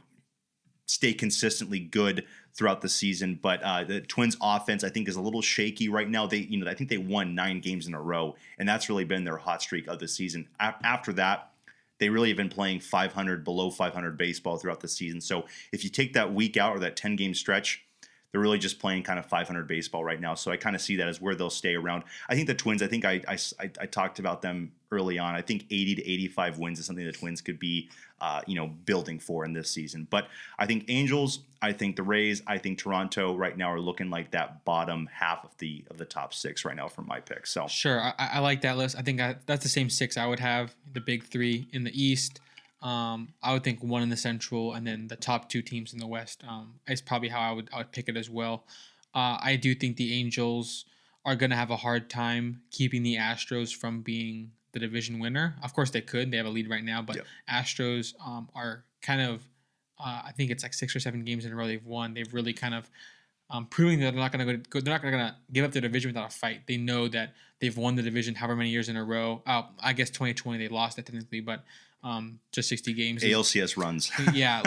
stay consistently good throughout the season. But uh, the Twins' offense, I think, is a little shaky right now. They, you know, I think they won nine games in a row, and that's really been their hot streak of the season. A- after that. They really have been playing 500, below 500 baseball throughout the season. So if you take that week out or that 10 game stretch, they're really just playing kind of 500 baseball right now. So I kind of see that as where they'll stay around. I think the Twins, I think I, I, I- talked about them early on. I think 80 to 85 wins is something the Twins could be, uh, you know, building for in this season. But I think Angels, I think the Rays, I think Toronto right now are looking like that bottom half of the of the top six right now for my pick. So Sure, I, I like that list. I think I, that's the same six I would have. The big three in the East. Um, I would think one in the Central, and then the top two teams in the West. Um, is probably how I would I would pick it as well. Uh, I do think the Angels are going to have a hard time keeping the Astros from being the division winner. Of course, they could. They have a lead right now, but Yep. Astros um, are kind of. Uh, I think it's like six or seven games in a row they've won. They've really kind of um, proving that they're not going to go. They're not going to give up their division without a fight. They know that they've won the division however many years in a row. Oh, I guess 2020 they lost it technically, but um, just 60 games. ALCS runs. <laughs> yeah,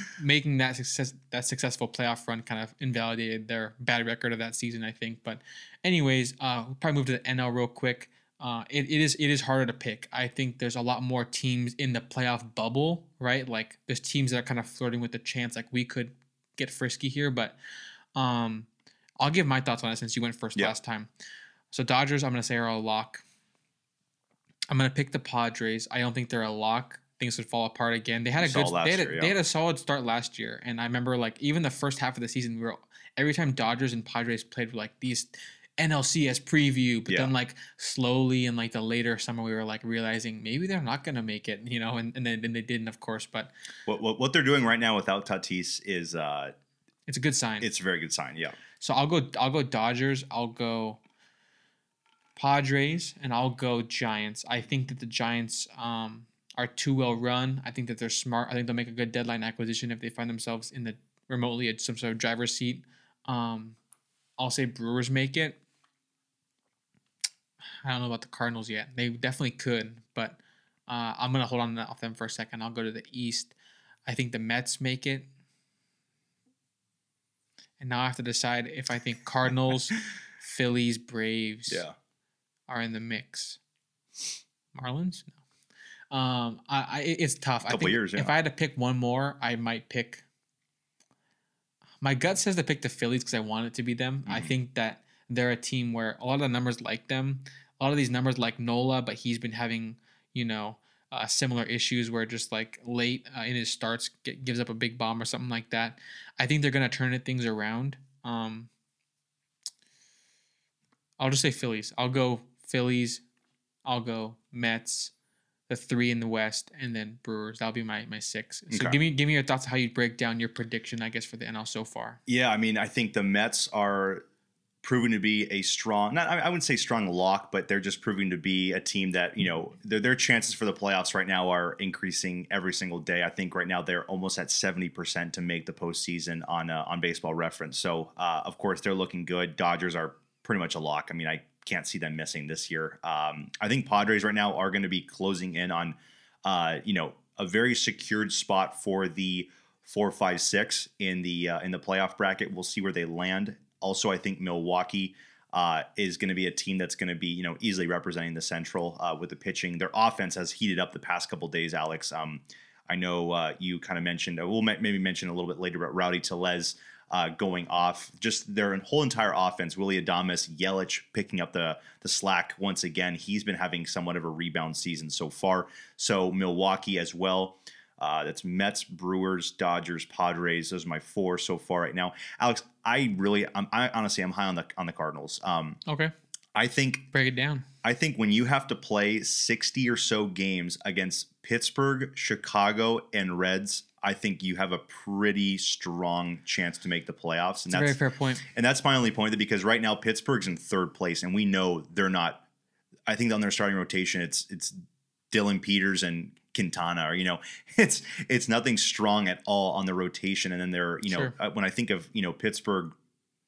<laughs> making that success that successful playoff run kind of invalidated their bad record of that season, I think. But, anyways, uh, we'll probably move to the NL real quick. Uh, it, it is it is harder to pick. I think there's a lot more teams in the playoff bubble, right? Like there's teams that are kind of flirting with the chance, like we could get frisky here. But um, I'll give my thoughts on it since you went first Yeah. last time. So Dodgers, I'm gonna say are a lock. I'm gonna pick the Padres. I don't think they're a lock. Things would fall apart again. They had a good. They had a, year, they had a solid start last year, and I remember like even the first half of the season, we were every time Dodgers and Padres played, like these NLCS preview. But Yeah. then like slowly in like the later summer, we were like realizing maybe they're not gonna make it, you know, and, and then, then they didn't, of course. But what, what what they're doing right now without Tatis is uh, it's a good sign. it's a very good sign. Yeah. So I'll go. I'll go Dodgers. I'll go Padres, and I'll go Giants. I think that the Giants um, are too well run. I think that they're smart. I think they'll make a good deadline acquisition if they find themselves in the remotely at some sort of driver's seat. Um, I'll say Brewers make it. I don't know about the Cardinals yet. They definitely could, but uh, I'm gonna hold on to that off them for a second. I'll go to the East. I think the Mets make it. And now I have to decide if I think Cardinals, <laughs> Phillies, Braves Yeah. Are in the mix. Marlins? No. Um, I, I it's tough. I Couple think years, If. I had to pick one more, I might pick. My gut says to pick the Phillies because I want it to be them. I Mhm. think that they're a team where a lot of the numbers like them. A lot of these numbers like Nola, but he's been having you know uh, similar issues where just like late uh, in his starts get, gives up a big bomb or something like that. I think they're gonna turn it things around. Um, I'll just say Phillies. I'll go Phillies. I'll go Mets, the three in the West, and then Brewers. That'll be my my six. So Okay. give me give me your thoughts on how you break down your prediction, I guess, for the NL so far. Yeah, I mean, I think the Mets are proving to be a strong, not I I wouldn't say strong lock, but they're just proving to be a team that, you know, their, their chances for the playoffs right now are increasing every single day. I think right now they're almost at 70% to make the postseason on uh, on baseball reference. So, uh, of course, they're looking good. Dodgers are pretty much a lock. I mean, I can't see them missing this year. Um, I think Padres right now are going to be closing in on, uh, you know, a very secured spot for the four, five, six in the uh, in the playoff bracket. We'll see where they land. Also, I think Milwaukee uh, is going to be a team that's going to be you know easily representing the Central uh, with the pitching. Their offense has heated up the past couple days. Alex, um, I know uh, you kind of mentioned. We'll maybe mention a little bit later about Rowdy Tellez. Uh, going off, just their whole entire offense. Willy Adames, Yelich picking up the the slack once again. He's been having somewhat of a rebound season so far. So Milwaukee as well. Uh, that's Mets, Brewers, Dodgers, Padres. Those are my four so far right now. Alex, I really, I'm, I honestly, I'm high on the on the Cardinals. Um, Okay. I think Break it down. I think when you have to play 60 or so games against Pittsburgh, Chicago, and Reds, I think you have a pretty strong chance to make the playoffs. And It's a very that's fair point. and that's my only point because right now Pittsburgh's in third place, and we know they're not. I think on their starting rotation, it's it's Dillon Peters and Quintana, or you know, <laughs> it's it's nothing strong at all on the rotation. And then they're you know Sure. uh, when I think of you know Pittsburgh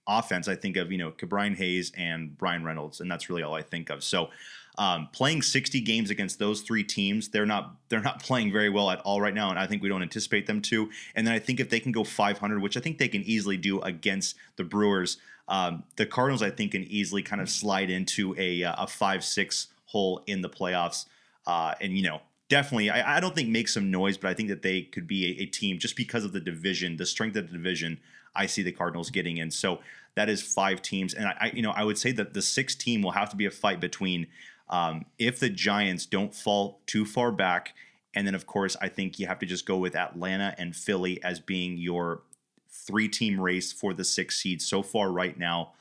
offense, I think of you know Brian Hayes and Bryan Reynolds, and that's really all I think of. So. Um, playing 60 games against those three teams, they're not they're not <laughs> playing very well at all right now, and I think we don't anticipate them to. And then I think if they can go 500, which I think they can easily do against the Brewers, um, the Cardinals I think can easily kind of slide into a uh, a five six hole in the playoffs, uh, and you know definitely I, I don't think make some noise, but I think that they could be a, a team just because of the division, the strength of the division. I see the Cardinals getting in, so that is five teams, and I, I you know I would say that the sixth team will have to be a fight between um, if the Giants don't fall too far back. And then, of course, I think you have to just go with Atlanta and Philly as being your three team race for the sixth seed so far right now.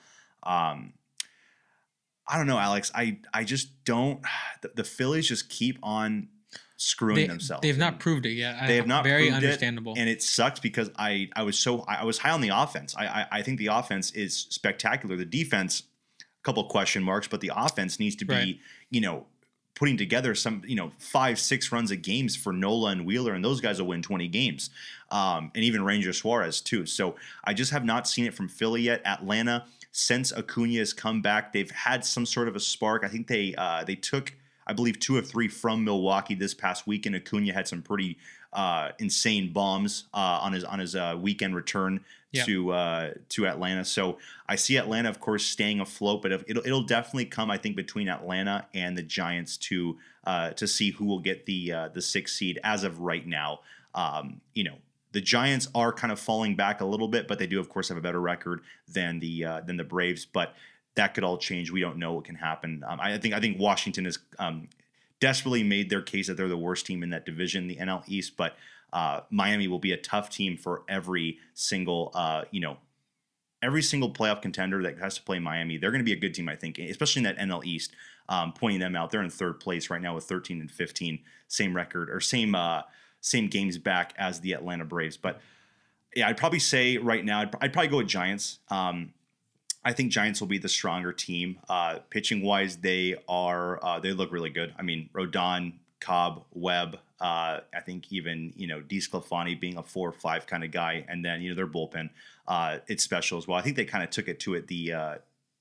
Um, I don't know, Alex. I, I just don't. <sighs> The, the Phillies just keep on screwing They, themselves. they've not proved it yet. They have not Very proved it, understandable. and it sucks because I I was so I, I was high on the offense. I, I I think the offense is spectacular. The defense, couple question marks, but the offense needs to be Right. you know putting together some you know five six runs of games for Nola and Wheeler, and those guys will win twenty games, um, and even Ranger Suarez too. So I just have not seen it from Philly yet. Atlanta since Acuna has come back, they've had some sort of a spark. I think they uh, they took. I believe two of three from Milwaukee this past weekend. Acuna had some pretty uh, insane bombs uh, on his on his uh, weekend return Yeah. to uh, to Atlanta. So I see Atlanta, of course, staying afloat, but it'll it'll definitely come, I think, between Atlanta and the Giants to uh, to see who will get the uh, the sixth seed as of right now. Um, you know. The Giants are kind of falling back a little bit, but they do, of course, have a better record than the uh, than the Braves. But that could all change. We don't know what can happen. Um, I think I think Washington has um, desperately made their case that they're the worst team in that division, the NL East. But uh, Miami will be a tough team for every single uh, you know every single playoff contender that has to play Miami. They're going to be a good team, I think, especially in that NL East. Um, pointing them out, they're in third place right now with 13 and 15, same record or same uh, same games back as the Atlanta Braves. But yeah, I'd probably say right now, I'd, I'd probably go with Giants. Um, I think Giants will be the stronger team. Uh, pitching wise, they are uh, they look really good. I mean, Rodon, Cobb, Webb. Uh, I think even you know DeSclafani being a four or five kind of guy, and then you know their bullpen. Uh, it's special as well. I think they kind of took it to it the uh,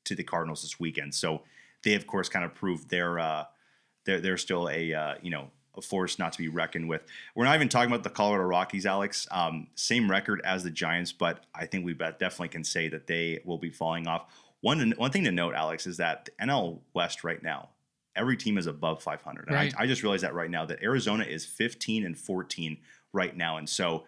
to the Cardinals this weekend. So they of course kind of proved they're uh, they're they're still a uh, you know a force not to be reckoned with. We're not even talking about the Colorado Rockies, Alex. Um, same record as the Giants, but I think we definitely can say that they will be falling off. One one thing to note, Alex, is that the NL West right now, every team is above 500. And Right. I, I just realized that right now that Arizona is 15 and 14 right now, and so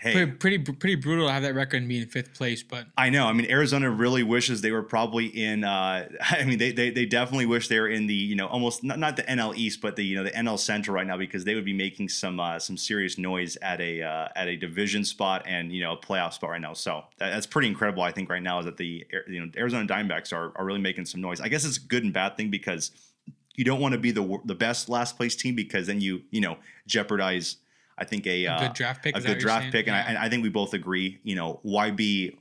hey, pretty, pretty pretty brutal to have that record and be in fifth place, but I know. I mean, Arizona really wishes they were probably in. Uh, <laughs> I mean, they, they they definitely wish they were in the you know almost not, not the NL East, but the you know the NL Central right now because they would be making some uh, some serious noise at a uh, at a division spot and you know a playoff spot right now. So that, that's pretty incredible. I think right now is that the you know Arizona Diamondbacks are are really making some noise. I guess it's a good and bad thing because you don't want to be the the best last place team because then you you know jeopardize. I think a, a uh, good draft pick. a good draft pick, and, I, and I think we both agree. You know, why be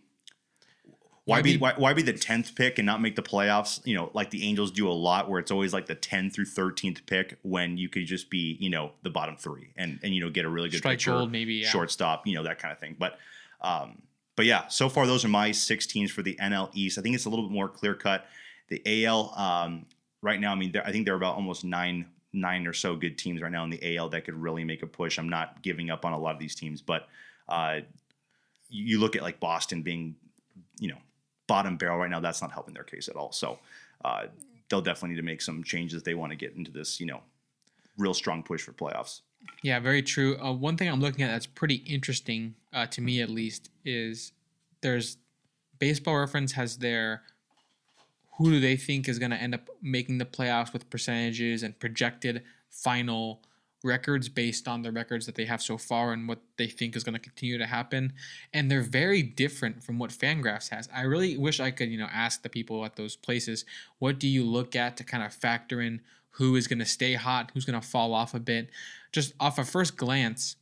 why, be, why, why be the tenth pick and not make the playoffs? You know, like the Angels do a lot, where it's always like the 10th through thirteenth pick when you could just be you know the bottom three and and you know get a really good strike pitcher, gold, maybe. Yeah. shortstop, you know that kind of thing. But um, but yeah, so far those are my six teams for the NL East. I think it's a little bit more clear cut The AL um, right now, I mean, I think they're about almost nine nine or so good teams right now in the AL that could really make a push. I'm not giving up on a lot of these teams, but uh, you look at like Boston being, you know, bottom barrel right now. That's not helping their case at all. So uh, they'll definitely need to make some changes if they want to get into this, you know, real strong push for playoffs. Yeah, very true. Uh, one thing I'm looking at that's pretty interesting uh, to me, at least, is there's Baseball Reference has their who do they think is going to end up making the playoffs with percentages and projected final records based on the records that they have so far and what they think is going to continue to happen? And they're very different from what fangraphs has. I really wish i could you know ask the people at those places what do you look at to kind of factor in who is going to stay hot who's going to fall off a bit? Just off a first glance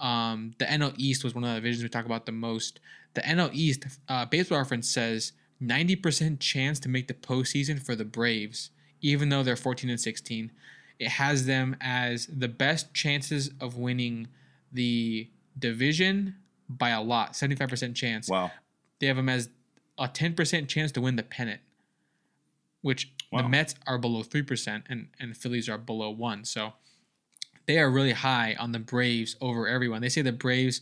um, the nl east was one of the divisions we talk about the most. The nl east uh, baseball reference says 90% chance to make the postseason for the Braves, even though they're 14 and 16. It has them as the best chances of winning the division by a lot, 75% chance. Wow. They have them as a 10% chance to win the pennant, which wow. the Mets are below 3% and, and the Phillies are below 1. So they are really high on the Braves over everyone. They say the Braves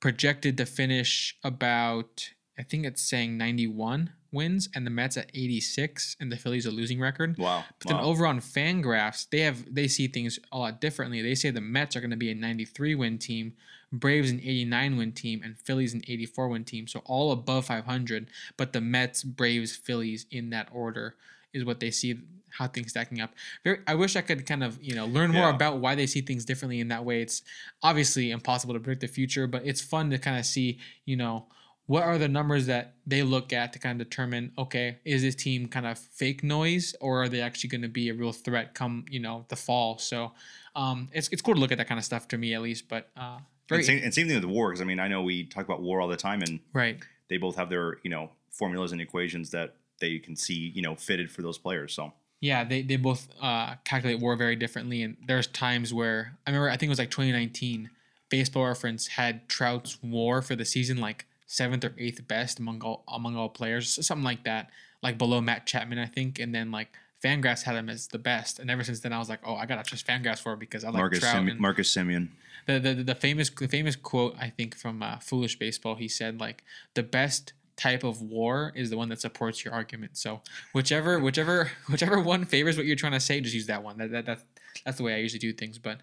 projected to finish about I think it's saying 91 wins, and the Mets at 86, and the Phillies a losing record. Wow. But wow. then over on Fangraphs, they have they see things a lot differently. They say the Mets are going to be a 93 win team, Braves an 89 win team, and Phillies an 84 win team. So all above 500, but the Mets, Braves, Phillies in that order is what they see how things stacking up. Very, I wish I could kind of you know learn more yeah. about why they see things differently in that way. It's obviously impossible to predict the future, but it's fun to kind of see you know what are the numbers that they look at to kind of determine okay is this team kind of fake noise or are they actually going to be a real threat come you know the fall so um, it's, it's cool to look at that kind of stuff to me at least but uh, and same, and same thing with war because i mean i know we talk about war all the time and right they both have their you know formulas and equations that they can see you know fitted for those players so yeah, they, they both uh, calculate war very differently, and there's times where I remember I think it was like 2019. Baseball Reference had Trout's WAR for the season like seventh or eighth best among all among all players, something like that, like below Matt Chapman, I think, and then like Fangraphs had him as the best, and ever since then I was like, oh, I gotta trust Fangraphs for it because I like Marcus Trout. Sim- Marcus Semien. The, the the famous the famous quote I think from uh, Foolish Baseball, he said like the best type of war is the one that supports your argument. So whichever whichever <laughs> whichever one favors what you're trying to say, just use that one. That, that that's that's the way I usually do things, but.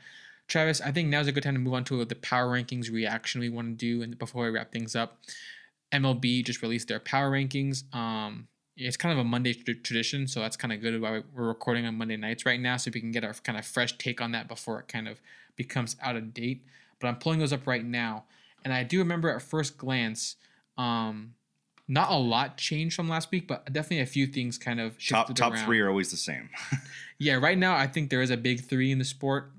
Travis, I think now's a good time to move on to the power rankings reaction we want to do, and before we wrap things up, MLB just released their power rankings. Um, it's kind of a Monday tradition, so that's kind of good. Why we're recording on Monday nights right now, so we can get our kind of fresh take on that before it kind of becomes out of date. But I'm pulling those up right now, and I do remember at first glance, um, not a lot changed from last week, but definitely a few things kind of top top around. three are always the same. <laughs> yeah, right now I think there is a big three in the sport.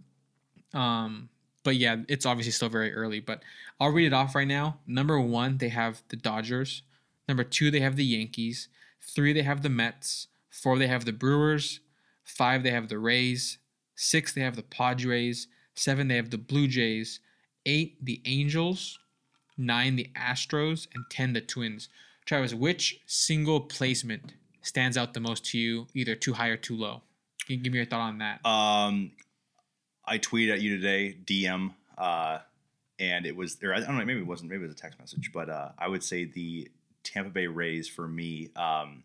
Um, but yeah, it's obviously still very early. But I'll read it off right now. Number one, they have the Dodgers. Number two, they have the Yankees. Three, they have the Mets. Four, they have the Brewers. Five, they have the Rays. Six, they have the Padres. Seven, they have the Blue Jays. Eight, the Angels. Nine, the Astros. And ten, the Twins. Travis, which single placement stands out the most to you, either too high or too low? Can you give me your thought on that? Um, I tweeted at you today, DM, uh, and it was, or I don't know, maybe it wasn't, maybe it was a text message, but uh, I would say the Tampa Bay Rays for me, um,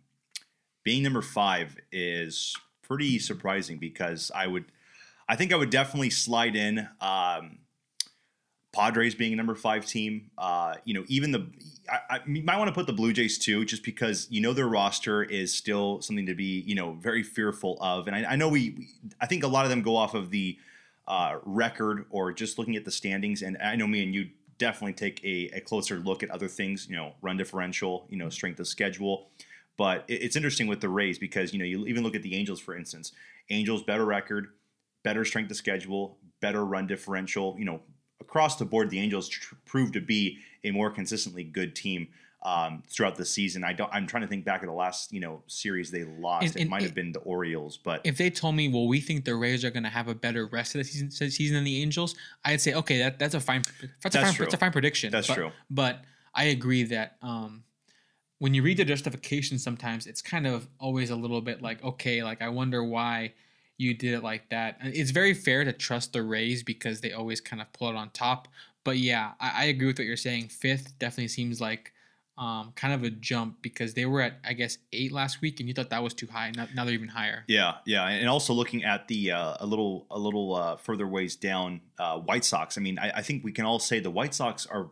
being number five is pretty surprising because I would, I think I would definitely slide in. Um, Padres being a number five team, uh, you know, even the I, I might want to put the Blue Jays too, just because you know their roster is still something to be you know very fearful of, and I, I know we, I think a lot of them go off of the uh, record or just looking at the standings. And I know me and you definitely take a, a, closer look at other things, you know, run differential, you know, strength of schedule. But it, it's interesting with the Rays because, you know, you even look at the Angels, for instance. Angels, better record, better strength of schedule, better run differential. You know, across the board, the Angels tr- proved to be a more consistently good team um, throughout the season. I don't. I'm trying to think back at the last you know series they lost. And, it might have been the Orioles, but if they told me, well, we think the Rays are going to have a better rest of the season, season than the Angels, I'd say, okay, that that's a fine. That's, that's a fine. True. That's a fine prediction. That's but, true. But I agree that um, when you read the justification, sometimes it's kind of always a little bit like, okay, like I wonder why you did it like that. And it's very fair to trust the Rays because they always kind of pull it on top. But yeah, I, I agree with what you're saying. Fifth definitely seems like um, kind of a jump because they were at I guess eight last week, and you thought that was too high. Now, now they're even higher. Yeah, yeah, and also looking at the uh, a little a little uh, further ways down, uh, White Sox. I mean, I, I, think we can all say the White Sox are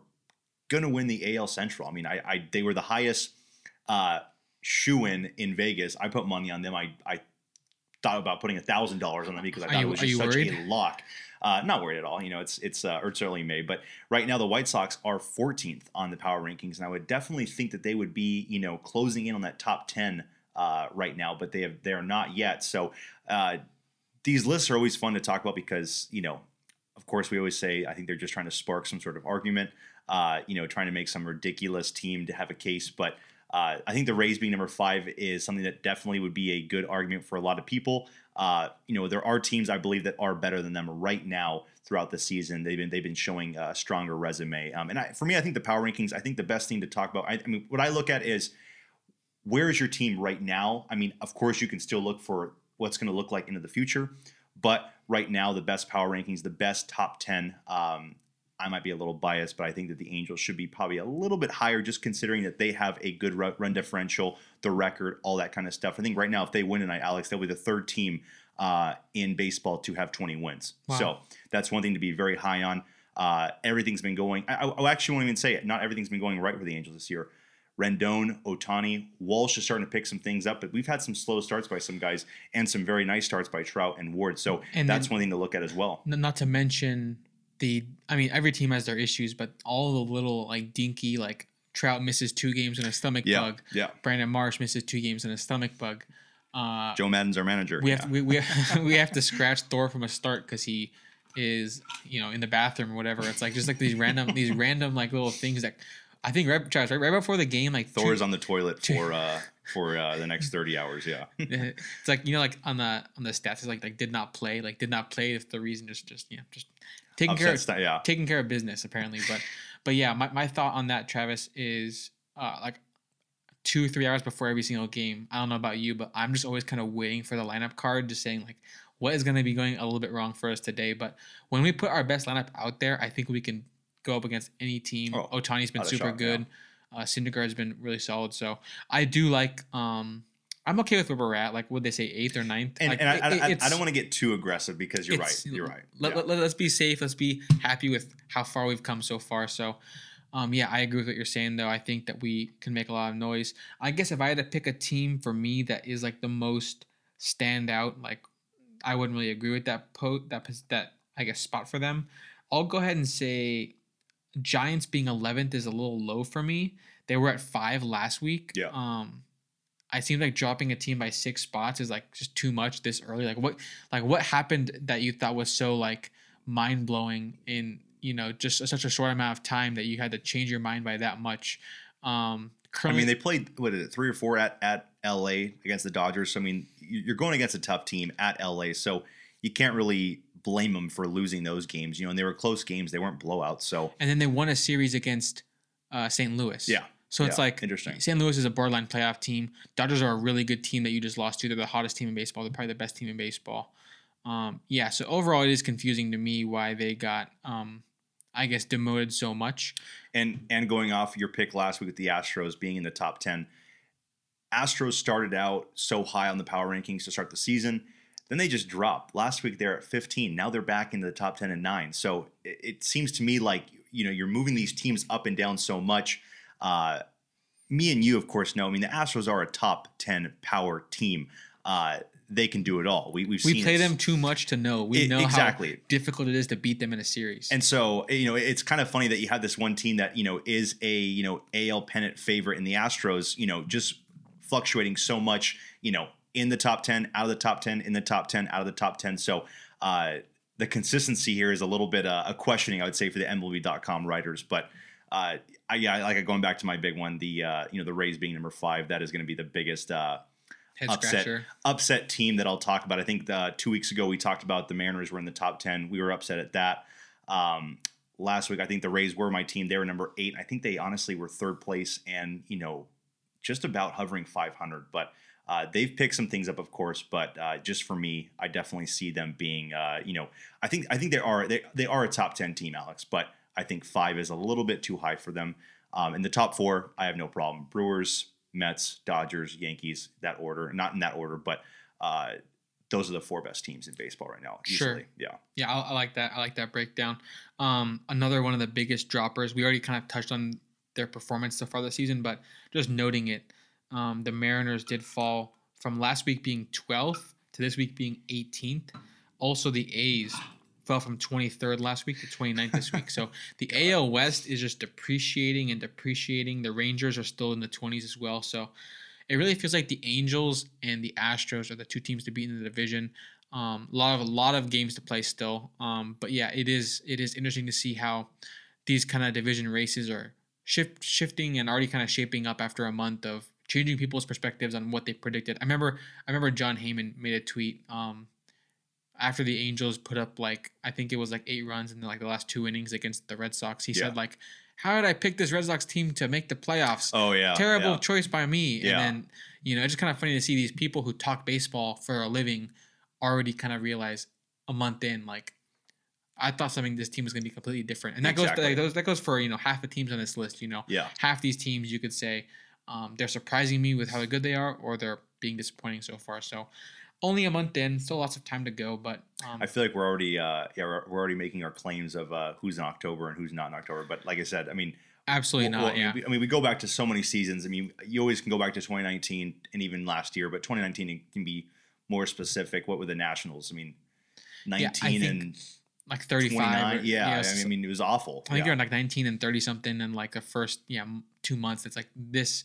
going to win the AL Central. I mean, I, I they were the highest uh, shoe in in Vegas. I put money on them. I I thought about putting a thousand dollars on them because I thought it was just such worried? a lock. Uh, not worried at all. You know, it's it's uh, it's early May, but right now the White Sox are 14th on the power rankings, and I would definitely think that they would be you know closing in on that top 10 uh, right now, but they have they are not yet. So uh, these lists are always fun to talk about because you know, of course, we always say I think they're just trying to spark some sort of argument. Uh, you know, trying to make some ridiculous team to have a case, but. Uh, I think the Rays being number five is something that definitely would be a good argument for a lot of people. Uh, you know, there are teams I believe that are better than them right now throughout the season. They've been they've been showing a stronger resume. Um, and I, for me, I think the power rankings. I think the best thing to talk about. I, I mean, what I look at is where is your team right now. I mean, of course, you can still look for what's going to look like into the future, but right now, the best power rankings, the best top ten. Um, I might be a little biased, but I think that the Angels should be probably a little bit higher, just considering that they have a good run differential, the record, all that kind of stuff. I think right now, if they win tonight, Alex, they'll be the third team uh, in baseball to have 20 wins. Wow. So that's one thing to be very high on. Uh, everything's been going. I, I, actually won't even say it. Not everything's been going right for the Angels this year. Rendon, Ohtani, Walsh is starting to pick some things up, but we've had some slow starts by some guys and some very nice starts by Trout and Ward. So and that's one thing to look at as well. Not to mention the I mean every team has their issues, but all the little like dinky like Trout misses two games in a stomach yeah, bug. Yeah. Brandon Marsh misses two games in a stomach bug. Uh, Joe Maddon's our manager. We have to, we we have, <laughs> we have to <laughs> scratch Thor from a start because he is you know in the bathroom or whatever. It's like just like these random these <laughs> random like little things that I think right, Travis, right, right before the game, like Thor two, on the toilet for uh for uh, the next thirty hours. Yeah, it's like you know, like on the on the stats, it's like like did not play, like did not play if the reason just just you know just taking care of yeah. taking care of business apparently. But but yeah, my, my thought on that, Travis, is uh, like two three hours before every single game. I don't know about you, but I'm just always kind of waiting for the lineup card, just saying like what is going to be going a little bit wrong for us today. But when we put our best lineup out there, I think we can go up against any team. Oh, Ohtani's been super shot, good. Yeah. Uh, Syndergaard's been really solid. So I do like. Um, I'm okay with where we're at. Like, would they say eighth or ninth? And, like, and I, I, I, don't want to get too aggressive because you're right. You're right. Let, yeah. let, us be safe. Let's be happy with how far we've come so far. So, um, yeah, I agree with what you're saying, though. I think that we can make a lot of noise. I guess if I had to pick a team for me that is like the most standout, like I wouldn't really agree with that po that that I guess spot for them. I'll go ahead and say Giants being 11th is a little low for me. They were at five last week. Yeah. Um, I seem like dropping a team by six spots is like just too much this early. Like what like what happened that you thought was so like mind blowing in you know just such a short amount of time that you had to change your mind by that much. Um, I mean, they played what is it, three or four at at L.A. against the Dodgers. So I mean, you're going against a tough team at L.A. So you can't really blame them for losing those games. You know, and they were close games; they weren't blowouts. So and then they won a series against uh, St. Louis. Yeah, so it's like interesting. St. Louis is a borderline playoff team. Dodgers are a really good team that you just lost to. They're the hottest team in baseball. They're probably the best team in baseball. Um, yeah. So overall, it is confusing to me why they got, um, I guess, demoted so much. And and going off your pick last week with the Astros being in the top ten, Astros started out so high on the power rankings to start the season. Then they just dropped. Last week they're at 15. Now they're back into the top 10 and 9. So it, it seems to me like you know you're moving these teams up and down so much uh, me and you, of course, know. I mean, the Astros are a top ten power team. Uh, they can do it all. We we've we play them too much to know. We it, know exactly how difficult it is to beat them in a series. And so you know, it's kind of funny that you have this one team that you know is a you know AL pennant favorite in the Astros. You know, just fluctuating so much. You know, in the top ten, out of the top ten, in the top ten, out of the top ten. So. Uh, the consistency here is a little bit uh, a questioning, I would say, for the MLB.com writers. But uh, I, yeah, like going back to my big one, the uh, you know the Rays being number five, that is going to be the biggest uh, upset upset team that I'll talk about. I think the, uh, two weeks ago we talked about the Mariners were in the top ten. We were upset at that. Um, last week I think the Rays were my team. They were number eight. I think they honestly were third place and you know just about hovering 500. But uh, they've picked some things up, of course. But uh, just for me, I definitely see them being, uh, you know, I think I think they are they they are a top 10 team, Alex. But I think five is a little bit too high for them. Um, in the top four, I have no problem. Brewers, Mets, Dodgers, Yankees, that order. Not in that order, but uh, those are the four best teams in baseball right now. Easily. Sure. Yeah. Yeah, I, I like that. I like that breakdown. Um, another one of the biggest droppers. We already kind of touched on their performance so far this season, but just noting it, um, the Mariners did fall from last week being 12th to this week being 18th. Also, the A's fell from 23rd last week to 29th this week. So <laughs> the AL West is just depreciating and depreciating. The Rangers are still in the 20s as well. So it really feels like the Angels and the Astros are the two teams to beat in the division. Um, a lot of a lot of games to play still. Um, but yeah, it is it is interesting to see how these kind of division races are shift shifting and already kind of shaping up after a month of changing people's perspectives on what they predicted. I remember I remember Jon Heyman made a tweet um, after the Angels put up like I think it was like eight runs in the, like the last two innings against the Red Sox. He Yeah. said like, "How did I pick this Red Sox team to make the playoffs? Oh yeah. Terrible yeah. choice by me." Yeah. And then you know it's just kind of funny to see these people who talk baseball for a living already kind of realize a month in like. I thought something this team was going to be completely different, and that goes Exactly. like, those, that goes for you know half the teams on this list. You know, Yeah. half these teams you could say um, they're surprising me with how good they are, or they're being disappointing so far. So only a month in, still lots of time to go, but um, I feel like we're already uh, yeah we're, we're already making our claims of uh, who's in October and who's not in October. But like I said, I mean, absolutely well, not. well, yeah, we- I mean, we go back to so many seasons. I mean, you always can go back to 2019 and even last year, but 2019 can be more specific. What were the Nationals? I mean, Yeah, 19 I think and like thirty-five. 29. or- Yeah. I mean, it was awful. I think yeah. they're like nineteen and thirty something, and like the first yeah two months, it's like this.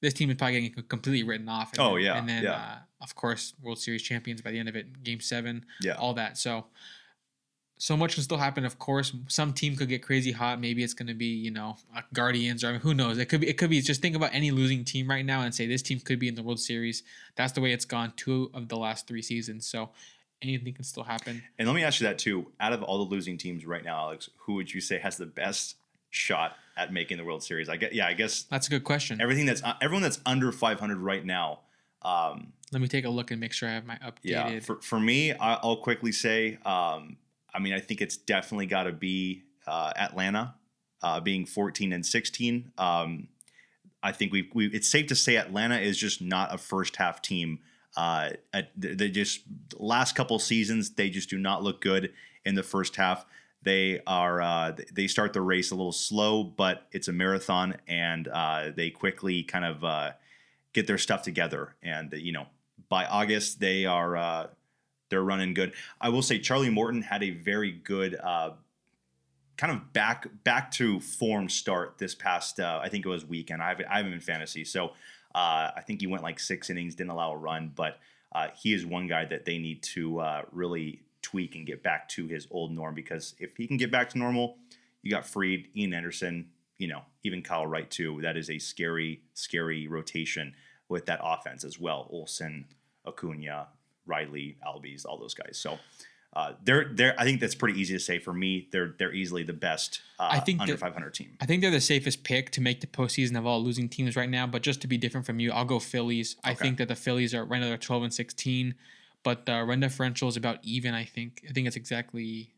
This team is probably getting completely written off. And Oh, then, yeah, and then yeah. uh, of course World Series champions by the end of it, Game Seven, yeah. all that. So, so much can still happen. Of course, some team could get crazy hot. Maybe it's going to be you know Guardians or I mean, who knows. It could be. It could be. Just think about any losing team right now and say this team could be in the World Series. That's the way it's gone two of the last three seasons. So anything can still happen. And let me ask you that too. Out of all the losing teams right now, Alex, who would you say has the best shot at making the World Series? I get, yeah, I guess That's a good question. everything that's uh, everyone that's under 500 right now. Um, Let me take a look and make sure I have my updated. Yeah, for, for me, I, I'll quickly say, um, I mean, I think it's definitely got to be uh, Atlanta uh, being 14 and 16. Um, I think we, we it's safe to say Atlanta is just not a first half team. Uh, at, they just last couple seasons they just do not look good in the first half. They are uh, they start the race a little slow, but it's a marathon, and uh, they quickly kind of uh, get their stuff together. And you know, by August they are uh, they're running good. I will say Charlie Morton had a very good uh, kind of back back to form start this past uh, I think it was weekend. I have I have him in fantasy, so uh, I think he went like six innings, didn't allow a run, but uh, he is one guy that they need to uh, really tweak and get back to his old norm because if he can get back to normal, you got Fried, Ian Anderson, you know, even Kyle Wright too. That is a scary, scary rotation with that offense as well. Olson, Acuna, Riley, Albies, all those guys. So uh, they're they're. I think that's pretty easy to say for me. They're they're easily the best uh, I think under 500 team. I think they're the safest pick to make the postseason of all losing teams right now. But just to be different from you, I'll go Phillies. I think that the Phillies are right now they're 12 and 16, but the run differential is about even. I think. I think it's exactly.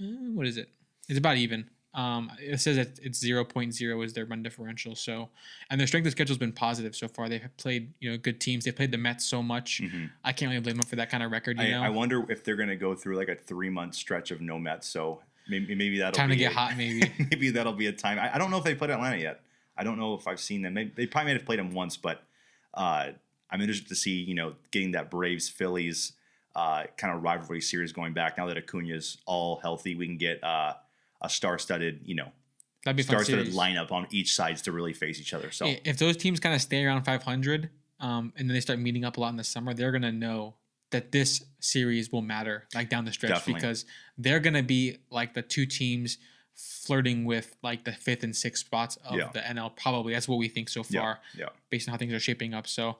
uh, what is it? It's about even. Um, it says that it's 0.0 is their run differential. So, and their strength of schedule has been positive so far. They've played you know good teams. They played the Mets so much. Mhm. I can't really blame them for that kind of record. You I, know, I wonder if they're going to go through like a three month stretch of no Mets. So maybe maybe that'll time to be get a- hot maybe. <laughs> maybe that'll be a time. I, I don't know if they played Atlanta yet. I don't know if I've seen them. They, they probably may have played them once, but uh, I'm interested to see you know getting that Braves Phillies uh, kind of rivalry series going back now that Acuna's all healthy. We can get uh, a star studded you know That'd be star studded lineup on each sides to really face each other. So if those teams kind of stay around 500 um, and then they start meeting up a lot in the summer, they're going to know that this series will matter like down the stretch Definitely. because they're going to be like the two teams flirting with like the fifth and sixth spots of Yeah. the NL. Probably that's what we think so yeah, far yeah. based on how things are shaping up. So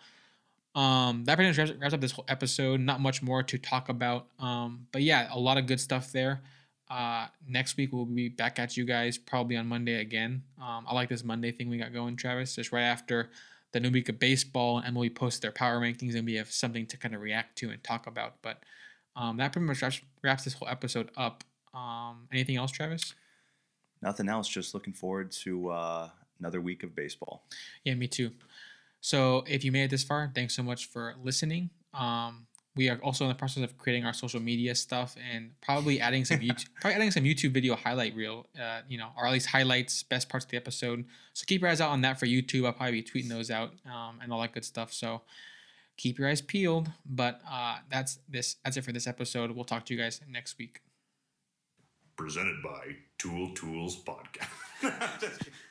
um, that pretty much wraps, wraps up this whole episode. Not much more to talk about. Um, but yeah, a lot of good stuff there. uh, next week we'll be back at you guys probably on Monday again. Um, I like this Monday thing we got going, Travis. Just right after the new week of baseball and MLB post their power rankings, and we have something to kind of react to and talk about. But um, that pretty much wraps, wraps this whole episode up. Um, anything else, Travis? Nothing else. Just looking forward to uh, another week of baseball. Yeah, me too. So if you made it this far, thanks so much for listening. Um, we are also in the process of creating our social media stuff and probably adding some <laughs> YouTube, probably adding some YouTube video highlight reel, uh, you know, or at least highlights, best parts of the episode. So keep your eyes out on that for YouTube. I'll probably be tweeting those out um, and all that good stuff. So keep your eyes peeled. But uh, that's this. That's it for this episode. We'll talk to you guys next week. Presented by Tool Tools Podcast. <laughs>